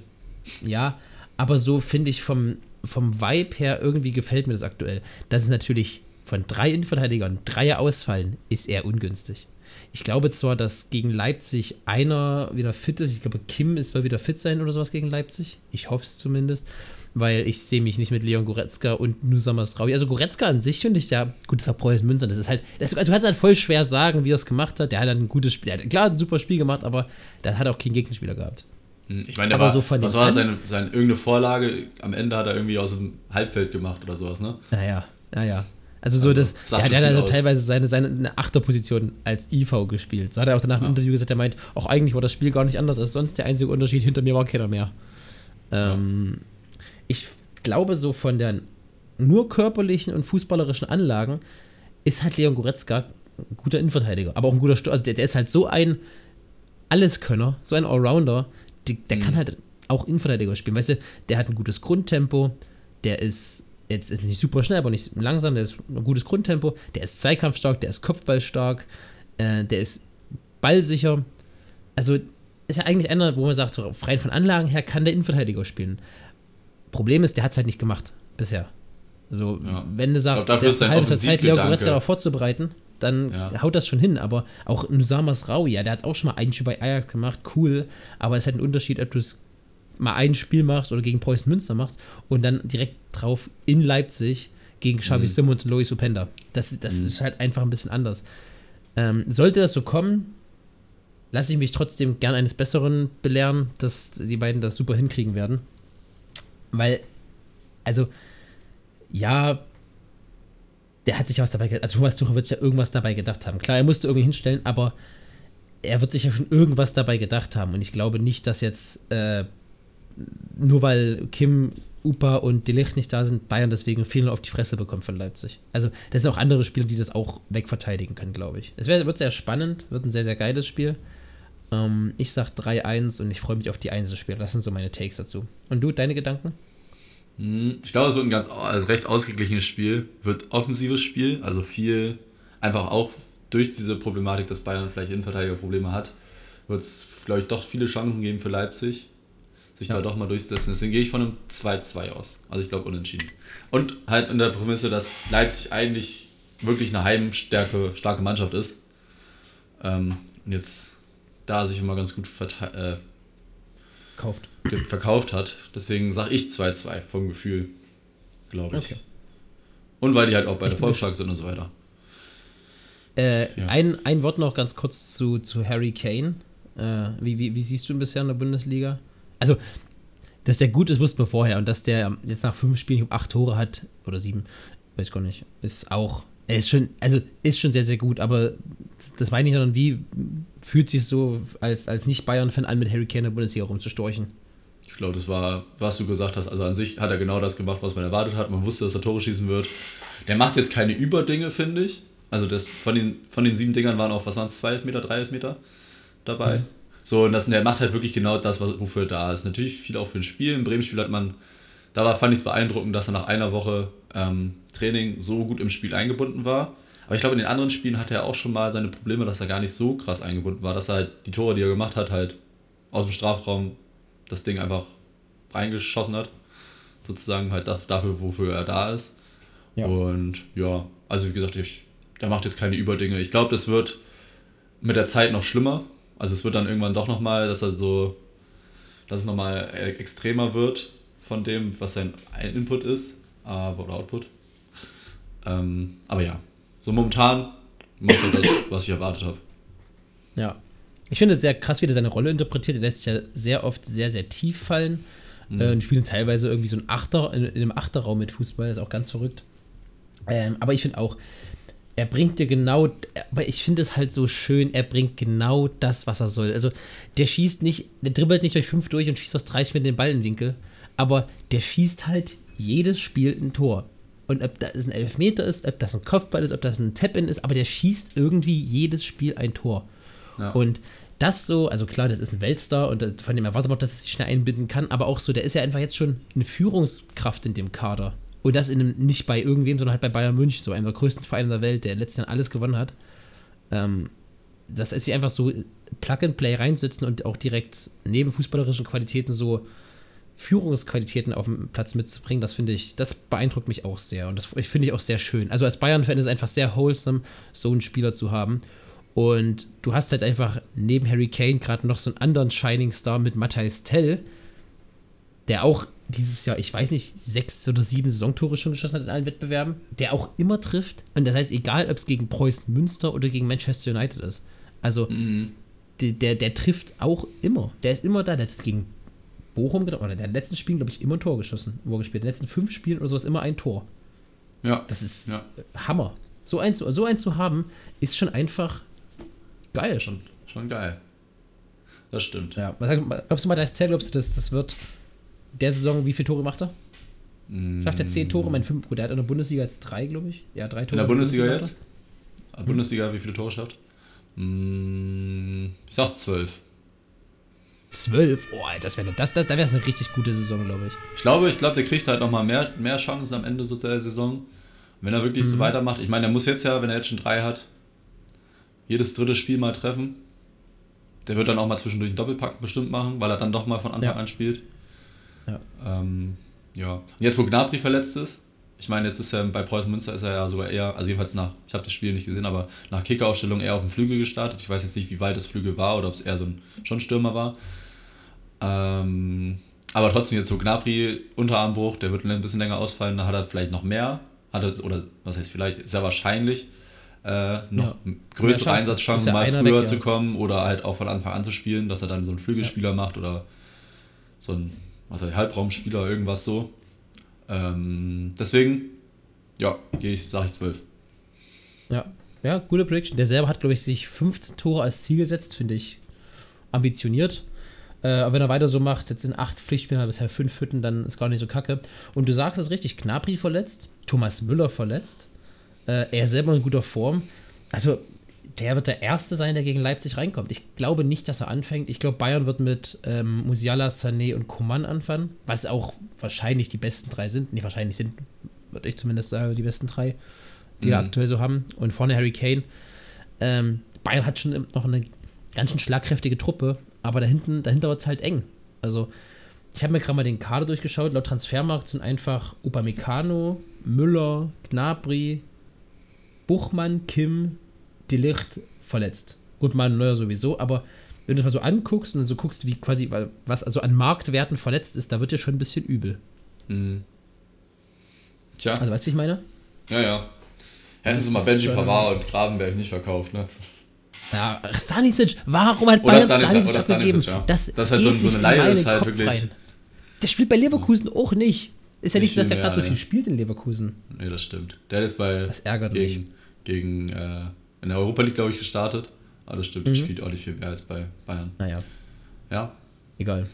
Ja, aber so finde ich vom, vom Vibe her irgendwie gefällt mir das aktuell. Das ist natürlich von drei Innenverteidigern drei ausfallen, ist eher ungünstig. Ich glaube zwar, dass gegen Leipzig einer wieder fit ist. Ich glaube, Kim ist, soll wieder fit sein oder sowas gegen Leipzig. Ich hoffe es zumindest, weil ich sehe mich nicht mit Leon Goretzka und Nusa Masraoui. Also Goretzka an sich finde ich ja, gut, das war Preußen Münster. Das ist halt, das, du kannst halt voll schwer sagen, wie er es gemacht hat. Der hat ein gutes Spiel, hat klar ein super Spiel gemacht, aber der hat auch keinen Gegenspieler gehabt. Hm, Ich meine, der Aber war, so von was war seine, seine irgendeine Vorlage? Am Ende hat er irgendwie aus dem Halbfeld gemacht oder sowas, ne? Naja, naja. Also so Also, das, der, hat also teilweise seine, seine eine Achterposition als IV gespielt. So hat er auch danach im Interview gesagt, er meint, auch eigentlich war das Spiel gar nicht anders als sonst. Der einzige Unterschied hinter mir war keiner mehr. Ähm, ich glaube, so von der nur körperlichen und fußballerischen Anlagen ist halt Leon Goretzka ein guter Innenverteidiger, aber auch ein guter Sto Also der, der ist halt so ein Alleskönner, so ein Allrounder, die, der kann halt auch Innenverteidiger spielen. Weißt du, der hat ein gutes Grundtempo, der ist jetzt ist nicht super schnell, aber nicht langsam, der ist ein gutes Grundtempo, der ist zweikampfstark, der ist kopfballstark, äh, der ist ballsicher. Also ist ja eigentlich einer, wo man sagt, so rein von Anlagen her kann der Innenverteidiger spielen. Problem ist, der hat es halt nicht gemacht bisher. So, Ja. wenn du sagst, glaub, der ist dein halbes Zeit Offensivgedanke- Goretzka darauf vorzubereiten, dann Ja. haut das schon hin. Aber auch Nusama Sraui, ja, der hat auch schon mal ein Spiel bei Ajax gemacht, cool. Aber es ist halt ein Unterschied, ob du es mal ein Spiel machst oder gegen Preußen Münster machst und dann direkt drauf in Leipzig gegen Xavi Mhm. Simons und Lois Openda. Das, das ist halt einfach ein bisschen anders. Ähm, sollte das so kommen, lasse ich mich trotzdem gern eines Besseren belehren, dass die beiden das super hinkriegen werden. Weil, also, ja, der hat sich ja was dabei gedacht. Also, Thomas Tuchel wird sich ja irgendwas dabei gedacht haben. Klar, er musste irgendwie hinstellen, aber er wird sich ja schon irgendwas dabei gedacht haben. Und ich glaube nicht, dass jetzt, äh, nur weil Kim, Upa und Delicht nicht da sind, Bayern deswegen viel auf die Fresse bekommt von Leipzig. Also, das sind auch andere Spieler, die das auch wegverteidigen können, glaube ich. Es wird sehr spannend, wird ein sehr, sehr geiles Spiel. Ähm, ich sag 3-1 und ich freue mich auf die Einzelspiele. Das sind so meine Takes dazu. Und du, deine Gedanken? Hm, Ich glaube, es wird ein ganz also recht ausgeglichenes Spiel, wird offensives Spiel, also viel einfach auch durch diese Problematik, dass Bayern vielleicht Innenverteidigerprobleme hat, wird es, glaube ich, doch viele Chancen geben für Leipzig, sich da doch mal durchzusetzen. Deswegen gehe ich von einem 2-2 aus. Also ich glaube unentschieden. Und halt in der Prämisse, dass Leipzig eigentlich wirklich eine heimstärke, starke Mannschaft ist. Ähm, und jetzt da sich immer ganz gut verte- äh, verkauft hat. Deswegen sage ich 2-2 vom Gefühl, glaube ich. Okay. Und weil die halt auch beide Ich bin volksstark sind und so weiter. Äh, Ja. ein, ein Wort noch ganz kurz zu, zu Harry Kane. Äh, wie, wie, wie siehst du ihn bisher in der Bundesliga? Also, dass der gut ist, wussten wir vorher. Und dass der jetzt nach fünf Spielen ich acht Tore hat, oder sieben, weiß gar nicht, ist auch, er ist schon, also ist schon sehr, sehr gut, aber das, meine ich dann, wie fühlt sich so als, als Nicht-Bayern-Fan an, mit Harry Kane in der Bundesliga rumzustorchen? Ich glaube, das war, was du gesagt hast. Also an sich hat er genau das gemacht, was man erwartet hat. Man wusste, dass er Tore schießen wird. Der macht jetzt keine Überdinge, finde ich. Also das, von, den, von den sieben Dingern waren auch, was waren es, zwei Elfmeter, drei Elfmeter dabei. So, und das, der macht halt wirklich genau das, was, wofür er da ist. Natürlich viel auch für ein Spiel. Im Bremen-Spiel hat man, da war, fand ich es beeindruckend, dass er nach einer Woche ähm, Training so gut im Spiel eingebunden war. Aber ich glaube, in den anderen Spielen hatte er auch schon mal seine Probleme, dass er gar nicht so krass eingebunden war, dass er halt die Tore, die er gemacht hat, halt aus dem Strafraum das Ding einfach reingeschossen hat. Sozusagen halt da- dafür, wofür er da ist. Ja. Und ja, also wie gesagt, ich, der macht jetzt keine Überdinge. Ich glaube, das wird mit der Zeit noch schlimmer. Also es wird dann irgendwann doch nochmal, dass er so, dass es nochmal extremer wird von dem, was sein Input ist, aber, oder Output. Ähm, aber ja, so momentan macht er das, was ich erwartet habe. Ja. Ich finde es sehr krass, wie er seine Rolle interpretiert. Er lässt sich ja sehr oft sehr, sehr tief fallen. Äh, und spielt teilweise irgendwie so ein Achter, in, in einem Achterraum mit Fußball. Das ist auch ganz verrückt. Ähm, aber ich finde auch, er bringt dir genau, aber ich finde es halt so schön, er bringt genau das, was er soll. Also, der schießt nicht, der dribbelt nicht durch fünf durch und schießt aus 30 mit den Ball in den Winkel, aber der schießt halt jedes Spiel ein Tor. Und ob das ein Elfmeter ist, ob das ein Kopfball ist, ob das ein Tap-In ist, aber der schießt irgendwie jedes Spiel ein Tor. Ja. Und das so, also klar, das ist ein Weltstar und das, von dem erwartet man auch, dass es sich schnell einbinden kann, aber auch so, der ist ja einfach jetzt schon eine Führungskraft in dem Kader. Und das in einem, nicht bei irgendwem, sondern halt bei Bayern München, so einem der größten Vereine der Welt, der letzten alles gewonnen hat. Ähm, das ist sich einfach so Plug and Play reinsetzen und auch direkt neben fußballerischen Qualitäten so Führungsqualitäten auf dem Platz mitzubringen, das finde ich, das beeindruckt mich auch sehr und das finde ich auch sehr schön. Also als Bayern-Fan ist es einfach sehr wholesome, so einen Spieler zu haben. Und du hast halt einfach neben Harry Kane gerade noch so einen anderen Shining Star mit Matthijs Tell, der auch dieses Jahr, ich weiß nicht, sechs oder sieben Saisontore schon geschossen hat in allen Wettbewerben, der auch immer trifft. Und das heißt, egal ob es gegen Preußen Münster oder gegen Manchester United ist. Also, der, der, der trifft auch immer. Der ist immer da. Der hat gegen Bochum, oder der hat in den letzten Spielen, glaube ich, immer ein Tor geschossen, wo er gespielt. In den letzten fünf Spielen oder sowas immer ein Tor. Ja, Das ist Ja. Hammer. So ein, zu- so ein zu haben, ist schon einfach geil. schon, schon geil. Das stimmt. Ja, was glaubst du mal, da ist Tell, glaubst du, das, das wird der Saison, wie viele Tore macht er? Mm, Schafft er 10 Tore? Mein 5, der hat in der Bundesliga jetzt 3, glaube ich. Ja, 3 Tore. In der Bundesliga er. jetzt? Bundesliga, wie viele Tore schafft? Mm, Ich sag 12. 12? Oh, Alter, das wäre das, das, da wäre es eine richtig gute Saison, glaube ich. Ich glaube, ich glaube, der kriegt halt nochmal mehr, mehr Chancen am Ende so der Saison. Wenn er wirklich Mhm. so weitermacht. Ich meine, er muss jetzt ja, wenn er jetzt schon drei hat, jedes dritte Spiel mal treffen. Der wird dann auch mal zwischendurch einen Doppelpack bestimmt machen, weil er dann doch mal von Anfang Ja. an spielt. Ja. Ähm, ja. Und jetzt, wo Gnabry verletzt ist, ich meine, jetzt ist er bei Preußen Münster ist er ja sogar eher, also jedenfalls nach, ich habe das Spiel nicht gesehen, aber nach Kickeraufstellung eher auf dem Flügel gestartet. Ich weiß jetzt nicht, wie weit das Flügel war oder ob es eher so ein schon Stürmer war. Ähm, aber trotzdem jetzt so Gnabry, Unterarmbruch, der wird ein bisschen länger ausfallen, da hat er vielleicht noch mehr, hat er, oder was heißt vielleicht, sehr wahrscheinlich äh, noch Ja. größere. Einsatzchancen, ja mal früher weg, zu ja. kommen oder halt auch von Anfang an zu spielen, dass er dann so einen Flügelspieler macht oder so ein ich, Halbraumspieler, irgendwas so. Ähm, deswegen, ja, gehe ich, sage ich 12. Ja, ja, gute Prediction. Der selber hat, glaube ich, sich 15 Tore als Ziel gesetzt, finde ich ambitioniert. Äh, aber wenn er weiter so macht, jetzt sind acht Pflichtspiele, bisher fünf Hütten, dann ist gar nicht so kacke. Und du sagst es richtig, Knapri verletzt, Thomas Müller verletzt, äh, er selber in guter Form. Also, der wird der Erste sein, der gegen Leipzig reinkommt. Ich glaube nicht, dass er anfängt. Ich glaube, Bayern wird mit ähm, Musiala, Sané und Coman anfangen, was auch wahrscheinlich die besten drei sind. Nicht wahrscheinlich sind, würde ich zumindest sagen, die besten drei, die wir Mhm. aktuell so haben. Und vorne Harry Kane. Ähm, Bayern hat schon noch eine ganz schön schlagkräftige Truppe, aber dahinten, dahinter wird es halt eng. Also, ich habe mir gerade mal den Kader durchgeschaut. Laut Transfermarkt sind einfach Upamecano, Müller, Gnabry, Buchmann, Kim, Delicht verletzt. Gut, mal Neuer sowieso, aber wenn du das mal so anguckst und so guckst, wie quasi, was also an Marktwerten verletzt ist, da wird dir schon ein bisschen übel. Mhm. Tja, Also, weißt du, wie ich meine? ja, ja. Hätten Das sie mal ist Benji Pavard und Grabenberg nicht verkauft, ne? Ja, Stanisic, warum hat Bayern Stanisic, Stanisic, abgegeben? Ja. Das, Das ist halt so- so eine meinen ist halt Kopf wirklich- Der spielt bei Leverkusen auch nicht. Ist ja Nicht nicht, so, dass der gerade so viel spielt in Leverkusen. Nee, das stimmt. Der hat jetzt bei Das ärgert gegen, gegen äh, in der Europa League, glaube ich, gestartet. Aber das Mhm. stimmt, der spielt auch nicht viel mehr als bei Bayern. Naja, Ja. egal.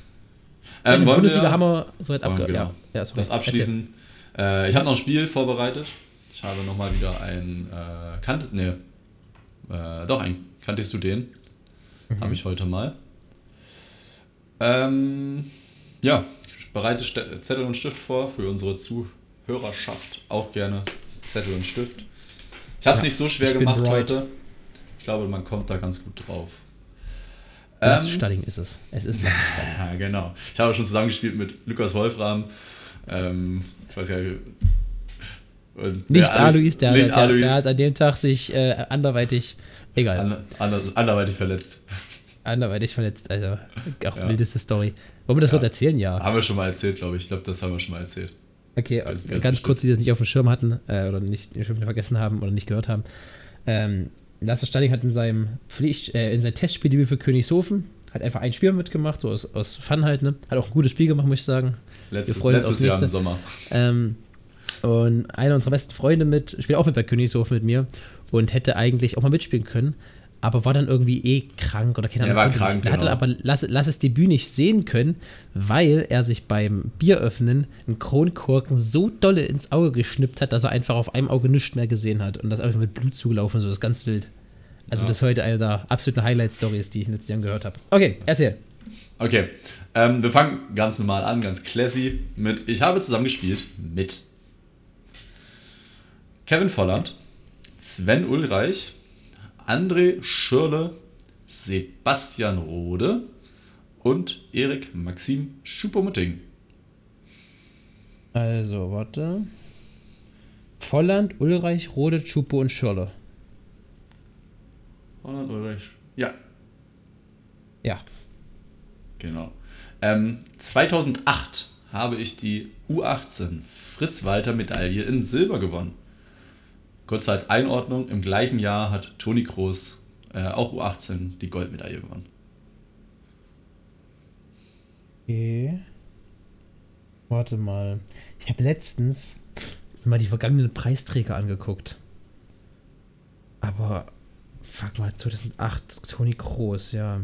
Ähm, wollen Bundesliga wir haben wir soweit wollen wir, abge... genau, Ja, ja, das abschließen? Äh, ich habe noch ein Spiel vorbereitet. Ich habe nochmal wieder ein äh, kanntest, nee, äh, doch ein kanntest du den? Mhm. Habe ich heute mal. Ähm, ja, ich bereite Zettel und Stift vor für unsere Zuhörerschaft. Auch gerne Zettel und Stift. Ich habe es Ja, nicht so schwer gemacht heute. Ich glaube, man kommt da ganz gut drauf. Lasse Ähm, Stalling ist es. Es ist Lasse Stalling. ja, genau. Ich habe schon zusammengespielt mit Lukas Wolfram. Ähm, ich weiß gar nicht. Und Nicht alles- Alois, der, nicht der, der hat an dem Tag sich äh, anderweitig, egal, ander, ander, anderweitig verletzt. anderweitig verletzt. Also, auch Ja. wildeste Story. Wollen wir das Ja. kurz erzählen? Ja. Haben wir schon mal erzählt, glaube ich. Ich glaube, das haben wir schon mal erzählt. Okay, Ganz- ganz, ganz kurz, die das nicht auf dem Schirm hatten äh, oder nicht schon wieder vergessen haben oder nicht gehört haben. Ähm, Lasse Stalling hat in seinem Pflicht, äh, in seinem Testspieldebüt für Königshofen hat einfach ein Spiel mitgemacht, so aus, aus Fun halt, ne? Hat auch ein gutes Spiel gemacht, muss ich sagen. Letztes, freuen uns letztes aufs Jahr im. Sommer. Ähm, und einer unserer besten Freunde mit, spielt auch mit bei Königshofen mit mir und hätte eigentlich auch mal mitspielen können, aber war dann irgendwie eh krank oder keine Er Ahnung. war konnte krank, nicht. Er hatte genau. aber lass, lass es Debüt nicht sehen können, weil er sich beim Bieröffnen einen Kronkorken so dolle ins Auge geschnippt hat, dass er einfach auf einem Auge nichts mehr gesehen hat und das einfach mit Blut zugelaufen und so. Das ist ganz wild. Also Ja. bis heute eine der absoluten Highlight-Stories, die ich in den letzten Jahren gehört habe. Okay, erzähl. Okay, ähm, wir fangen ganz normal an, ganz classy mit Ich habe zusammengespielt mit Kevin Volland, Sven Ulreich, André Schürle, Sebastian Rode und Erik Maxim Schupomutting. Also, warte. Volland, Ulreich, Rode, Chupo und Schirle. Volland, Ulreich. Ja, Ja. Genau. Ähm, 2008 habe ich die U18 Fritz-Walter-Medaille in Silber gewonnen. Kurz als Einordnung, im gleichen Jahr hat Toni Kroos äh, auch U18 die Goldmedaille gewonnen. Okay. Warte mal. Ich habe letztens mal die vergangenen Preisträger angeguckt. Aber, fuck mal, 2008, Toni Kroos, ja.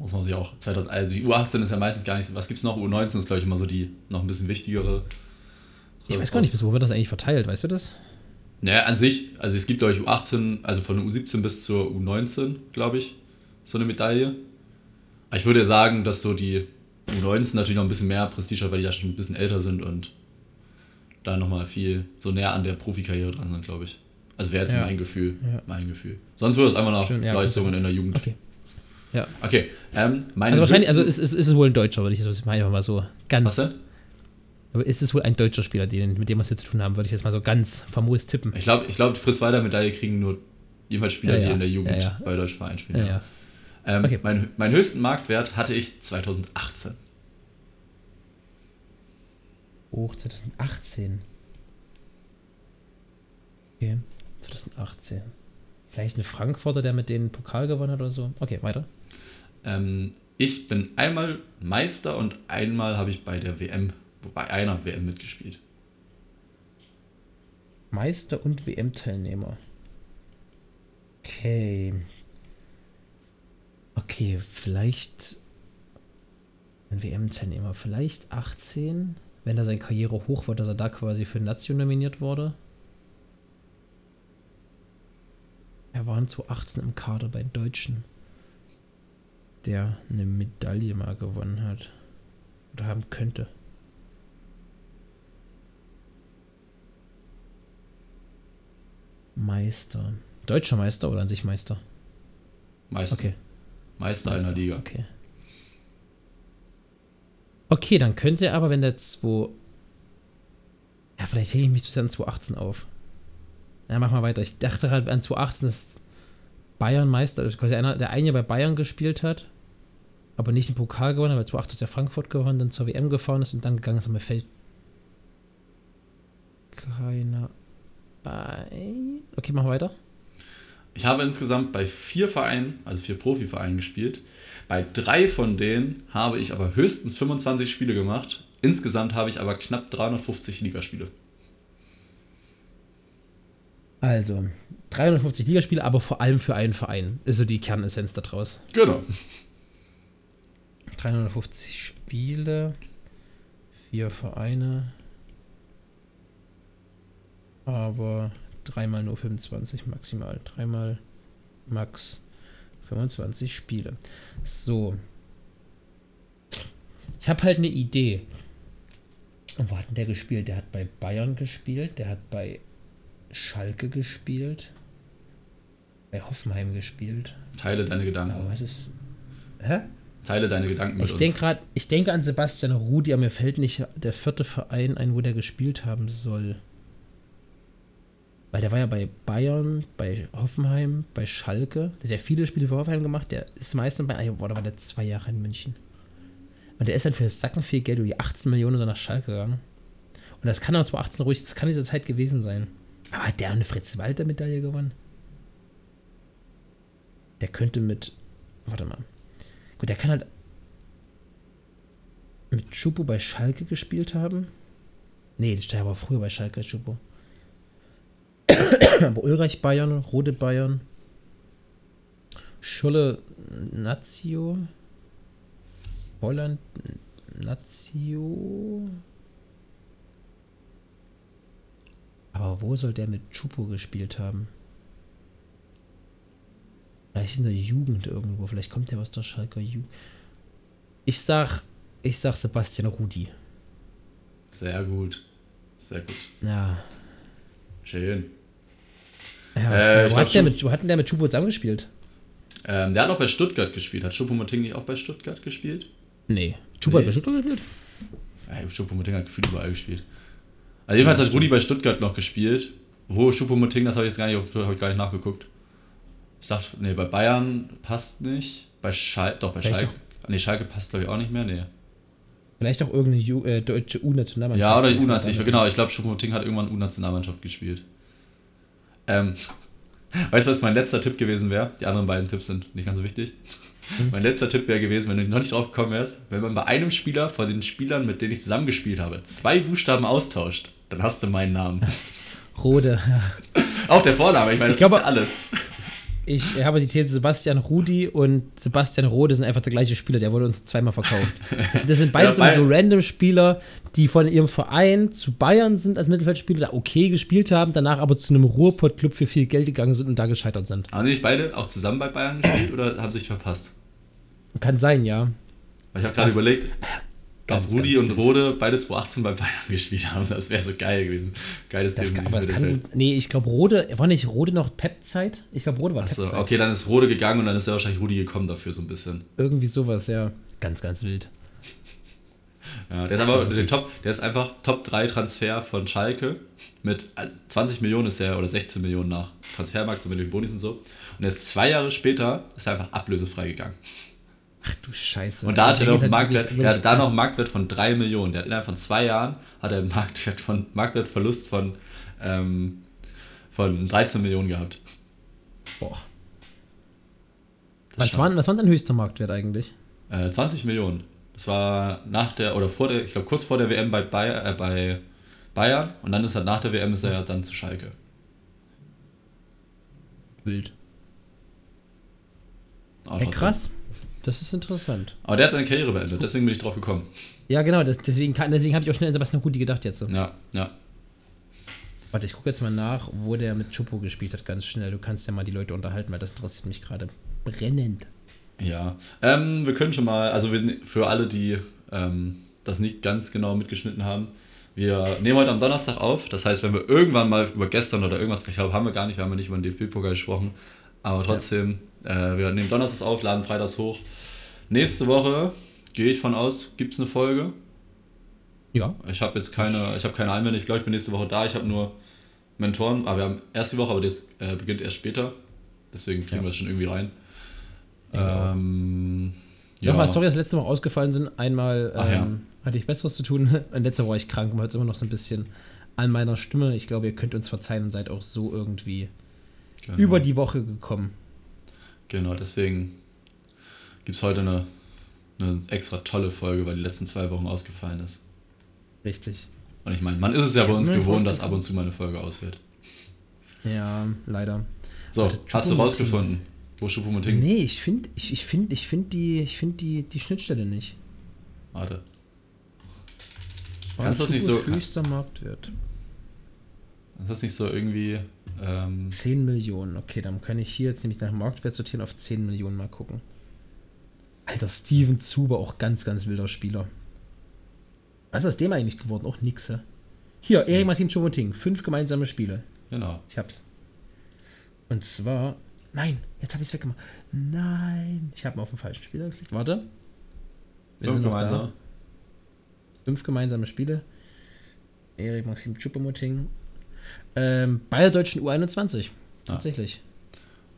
Muss man sich auch 2000, also die U18 ist ja meistens gar nicht, was gibt's noch? U19 ist glaube ich immer so die noch ein bisschen wichtigere. Ich weiß gar nicht, bis wo wird das eigentlich verteilt, weißt du das? Naja, an sich, also es gibt glaube ich U18, also von U17 bis zur U19, glaube ich, so eine Medaille. Aber ich würde ja sagen, dass so die U19 natürlich noch ein bisschen mehr Prestige hat, weil die ja schon ein bisschen älter sind und da nochmal viel so näher an der Profikarriere dran sind, glaube ich. Also wäre jetzt Ja. mein Gefühl. Ja. Mein Gefühl. Sonst würde es einfach nach Stimmt, ja, Leistungen in der Jugend. Okay. Ja. Okay, ähm, Also wahrscheinlich, also es ist, ist es wohl ein Deutscher, würde ich jetzt mal einfach mal so ganz. Was denn? Aber ist es wohl ein deutscher Spieler, den, mit dem wir es jetzt zu tun haben, würde ich jetzt mal so ganz famos tippen. Ich glaube, ich glaub, die Fritz-Walter-Medaille kriegen nur jedenfalls Spieler, Ja, die ja. in der Jugend Ja, bei deutschen Vereinen spielen. Ähm, Okay. mein, meinen höchsten Marktwert hatte ich 2018. Hoch 2018. Okay, 2018. Vielleicht ein Frankfurter, der mit denen Pokal gewonnen hat oder so. Okay, weiter. Ähm, ich bin einmal Meister und einmal habe ich bei der WM, bei einer WM mitgespielt. Meister und WM-Teilnehmer. Okay. Okay, vielleicht ein WM-Teilnehmer. Vielleicht 18, wenn er seine Karriere hoch war, dass er da quasi für Nation nominiert wurde. Er war in 2018 im Kader bei Deutschen, der eine Medaille mal gewonnen hat. Oder haben könnte. Meister. Deutscher Meister oder an sich Meister? Meister. Okay. Meister, Meister. einer Liga. Okay. Okay, dann könnte er aber, wenn der 2. Ja, vielleicht hänge ich mich zu sehr an 2018 auf. Ja, mach mal weiter. Ich dachte halt an 2018 ist Bayern Meister, quasi einer, der ein Jahr bei Bayern gespielt hat, aber nicht den Pokal gewonnen, hat, weil 2018 hat er Frankfurt gewonnen, dann zur WM gefahren ist und dann gegangen ist, aber mir fällt keiner ein. Okay, mach weiter. Ich habe insgesamt bei vier Vereinen, also vier Profivereinen gespielt. Bei drei von denen habe ich aber höchstens 25 Spiele gemacht. Insgesamt habe ich aber knapp 350 Ligaspiele. Also, 350 Ligaspiele, aber vor allem für einen Verein. Ist so die Kernessenz da draus. Genau. 350 Spiele, vier Vereine, aber dreimal nur 25 maximal. Dreimal max 25 Spiele. So. Ich habe halt eine Idee. Und wo hat denn der gespielt? Der hat bei Bayern gespielt, der hat bei Schalke gespielt, bei Hoffenheim gespielt. Teile deine Gedanken. Aber was ist. Hä? Teile deine Gedanken mit Ich uns. denke gerade, ich denke an Sebastian Rudi, aber mir fällt nicht der vierte Verein ein, wo der gespielt haben soll. Weil der war ja bei Bayern, bei Hoffenheim, bei Schalke. Der hat ja viele Spiele für Hoffenheim gemacht. Der ist meistens bei, boah, da war der zwei Jahre in München. Und der ist dann für Sacken viel Geld, über die 18 Millionen so nach Schalke gegangen. Und das kann auch 2018 ruhig, das kann diese Zeit gewesen sein. Aber hat der eine Fritz-Walter-Medaille gewonnen? Der könnte mit, warte mal. Gut, der kann halt mit Chupo bei Schalke gespielt haben. Nee, der war früher bei Schalke, Chupo. Aber Ulreich Bayern, Rode Bayern, Scholle Nazio, Holland Nazio. Aber wo soll der mit Chupo gespielt haben? Vielleicht in der Jugend irgendwo. Vielleicht kommt der aus der Schalker Jugend. Ich sag, ich sag Sebastian Rudi. Sehr gut. Sehr gut. Ja. Schön. ja. Äh, wo, hat mit, wo hat denn der mit Chupo zusammengespielt? Ähm, der hat noch bei Stuttgart gespielt. Hat Choupo-Moting nicht auch bei Stuttgart gespielt? Nee. Chupo hat Nee. bei Stuttgart gespielt? Ja, Choupo-Moting hat gefühlt überall gespielt. Also jedenfalls hat Rudi bei Stuttgart noch gespielt. Wo Choupo-Moting, das habe ich jetzt gar nicht, auf- hab ich gar nicht nachgeguckt. Ich dachte, nee, bei Bayern passt nicht. Bei Schalke, doch, bei Schalke. Nee, Schalke passt glaube ich auch nicht mehr, nee. Vielleicht auch irgendeine Ju äh, deutsche U-Nationalmannschaft. Ja, oder U-Nationalmannschaft. Genau, ich glaube, Choupo-Moting hat irgendwann U-Nationalmannschaft gespielt. Ähm, weißt du, was mein letzter Tipp gewesen wäre? Die anderen beiden Tipps sind nicht ganz so wichtig. Mein letzter Tipp wäre gewesen, wenn du noch nicht drauf gekommen wärst, wenn man bei einem Spieler von den Spielern, mit denen ich zusammengespielt habe, zwei Buchstaben austauscht, dann hast du meinen Namen. Rode. Auch der Vorname, ich meine, das Ich glaube- alles. Ich habe die These, Sebastian Rudi und Sebastian Rode sind einfach der gleiche Spieler, der wurde uns zweimal verkauft. Das, das sind beide Ja, so random Spieler, die von ihrem Verein zu Bayern sind als Mittelfeldspieler, da okay gespielt haben, danach aber zu einem Ruhrpott-Club für viel Geld gegangen sind und da gescheitert sind. Haben die nicht beide auch zusammen bei Bayern gespielt oder haben sich verpasst? Kann sein, ja. Ich habe gerade überlegt, Ganz, Rudi ganz und wild. Rode beide 2018 bei Bayern gespielt haben. Das wäre so geil gewesen. Geiles Das, defensives aber es kann, nee, ich glaube, Rode, war nicht Rode noch Pep-Zeit? Ich glaube, Rode war Achso, Pep-Zeit. okay, dann ist Rode gegangen und dann ist ja wahrscheinlich Rudi gekommen dafür so ein bisschen. Irgendwie sowas, ja. Ganz, ganz wild. Ja, der ist aber der. Top, der ist einfach Top 3 Transfer von Schalke. Mit also 20 Millionen ist er oder 16 Millionen nach Transfermarkt, so mit den Bonis und so. Und jetzt zwei Jahre später ist er einfach ablösefrei gegangen. Ach du Scheiße. Und da hatte er noch einen halt Marktwert, wirklich- der hatte da noch einen Marktwert von 3 Millionen. Der hat innerhalb von zwei Jahren hat er einen Marktwert von Marktwertverlust von, ähm, von 13 Millionen gehabt. Boah. Das Was ist war, was war dein höchster Marktwert eigentlich? Äh, 20 Millionen. Das war nach der, oder vor der, ich glaube kurz vor der WM bei, Bayer, äh, bei Bayern und dann ist er nach der WM ist er ja dann zu Schalke. Wild. Aber Ey, krass. Das ist interessant. Aber der hat seine Karriere beendet, deswegen bin ich drauf gekommen. Ja, genau, das, deswegen, deswegen habe ich auch schnell an Sebastian Rudi gedacht jetzt. Ja, ja. Warte, ich gucke jetzt mal nach, wo der mit Chupo gespielt hat, ganz schnell. Du kannst ja mal die Leute unterhalten, weil das interessiert mich gerade brennend. Ja. Ähm, wir können schon mal, also wir, für alle, die ähm, das nicht ganz genau mitgeschnitten haben, wir nehmen heute am Donnerstag auf. Das heißt, wenn wir irgendwann mal über gestern oder irgendwas, ich glaube, haben wir gar nicht, wir haben ja nicht über den DFB-Pokal gesprochen. Aber trotzdem, äh, wir nehmen Donnerstags auf, laden Freitags hoch. Nächste Woche, gehe ich von aus, gibt es eine Folge. Ja, Ich habe jetzt keine, ich habe keine Einwände. Ich glaube, ich bin nächste Woche da. Ich habe nur Mentoren, aber wir haben erst die Woche, aber das äh, beginnt erst später. Deswegen kriegen Ja. wir das schon irgendwie rein. Ähm, ja. ja, Nochmal, sorry, dass letzte Woche ausgefallen sind. Einmal Ach ja. ähm, hatte ich Besseres zu tun und letzte Woche war ich krank und war jetzt immer noch so ein bisschen an meiner Stimme. Ich glaube, ihr könnt uns verzeihen und seid auch so irgendwie genau, über die Woche gekommen. Genau, deswegen gibt es heute eine, eine extra tolle Folge, weil die letzten zwei Wochen ausgefallen ist. Richtig. Und ich meine, man ist es ja Ich bei uns gewohnt, dass ab und zu mal eine Folge ausfällt. Ja, leider. So, Warte, hast du rausgefunden, wo Schupomoting? Nee, ich finde ich, ich find, ich find die, ich find die, die Schnittstelle nicht. Warte. Kannst du das nicht so- Höchster Marktwert. Ist das nicht so irgendwie. Ähm, 10 Millionen. Okay, dann kann ich hier jetzt nämlich nach Marktwert sortieren auf 10 Millionen mal gucken. Alter, Steven Zuber, auch ganz, ganz wilder Spieler. Was ist aus dem eigentlich geworden? Auch nix, hä? Hier, Erik Martin Chomoting, fünf gemeinsame Spiele. genau. Ich hab's. Und zwar. Nein, jetzt habe ich es weggemacht. Nein, ich habe auf den falschen Spieler geklickt. Warte. Wir sind noch da. Fünf gemeinsame Spiele. Erik Maxim Choupo-Moting. Ähm, bei der deutschen U21. Tatsächlich.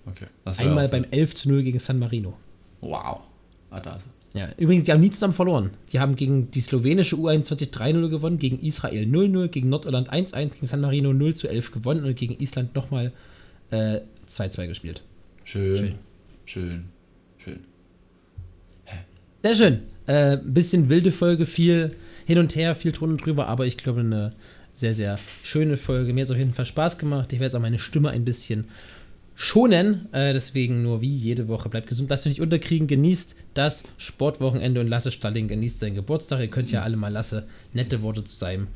Okay. Das wär Einmal beim 11 zu 0 gegen San Marino. Wow. Ah, da ist er. Ja, übrigens, die haben nie zusammen verloren. Die haben gegen die slowenische U21 3-0 gewonnen, gegen Israel 0-0, gegen Nordirland 1-1, gegen San Marino 0 zu 11 gewonnen und gegen Island nochmal äh, 2-2 gespielt. Schön. Schön. Schön. Schön. Sehr schön. Äh, ein bisschen wilde Folge, viel hin und her, viel drunter und drüber, aber ich glaube, eine sehr, sehr schöne Folge. Mir hat es auf jeden Fall Spaß gemacht. Ich werde jetzt auch meine Stimme ein bisschen schonen. Äh, deswegen nur wie jede Woche. Bleibt gesund, lasst euch nicht unterkriegen. Genießt das Sportwochenende und Lasse Stalling genießt seinen Geburtstag. Ihr könnt ja alle mal Lasse nette Worte zu seinem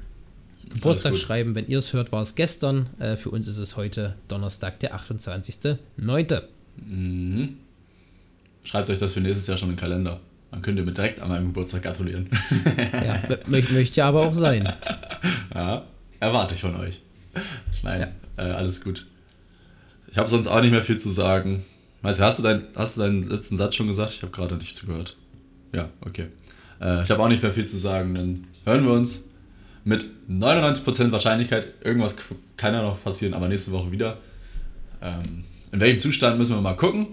Geburtstag schreiben. Wenn ihr es hört, war es gestern. Äh, für uns ist es heute Donnerstag, der 28.09. Mhm. Schreibt euch das für nächstes Jahr schon in den Kalender. Dann könnt ihr mir direkt an meinem Geburtstag gratulieren. Ja, mö- mö- möchte aber auch sein. ja, erwarte ich von euch. Nein, äh, alles gut. Ich habe sonst auch nicht mehr viel zu sagen. Weißt du, hast du, dein, hast du deinen letzten Satz schon gesagt? Ich habe gerade nicht zugehört. Ja, okay. Äh, ich habe auch nicht mehr viel zu sagen. Dann hören wir uns mit 99% Wahrscheinlichkeit. Irgendwas kann ja noch passieren, aber nächste Woche wieder. Ähm, in welchem Zustand müssen wir mal gucken.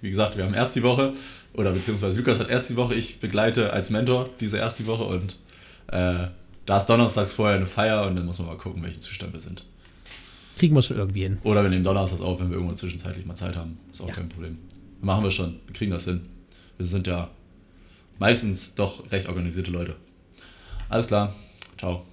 Wie gesagt, wir haben erst die Woche, oder beziehungsweise Lukas hat erst die Woche, ich begleite als Mentor diese erste Woche und äh, da ist donnerstags vorher eine Feier und dann muss man mal gucken, in welchem Zustand wir sind. Kriegen wir schon irgendwie hin. Oder wir nehmen donnerstags auf, wenn wir irgendwo zwischenzeitlich mal Zeit haben. Ist auch Ja. kein Problem. Machen wir schon. Wir kriegen das hin. Wir sind ja meistens doch recht organisierte Leute. Alles klar. Ciao.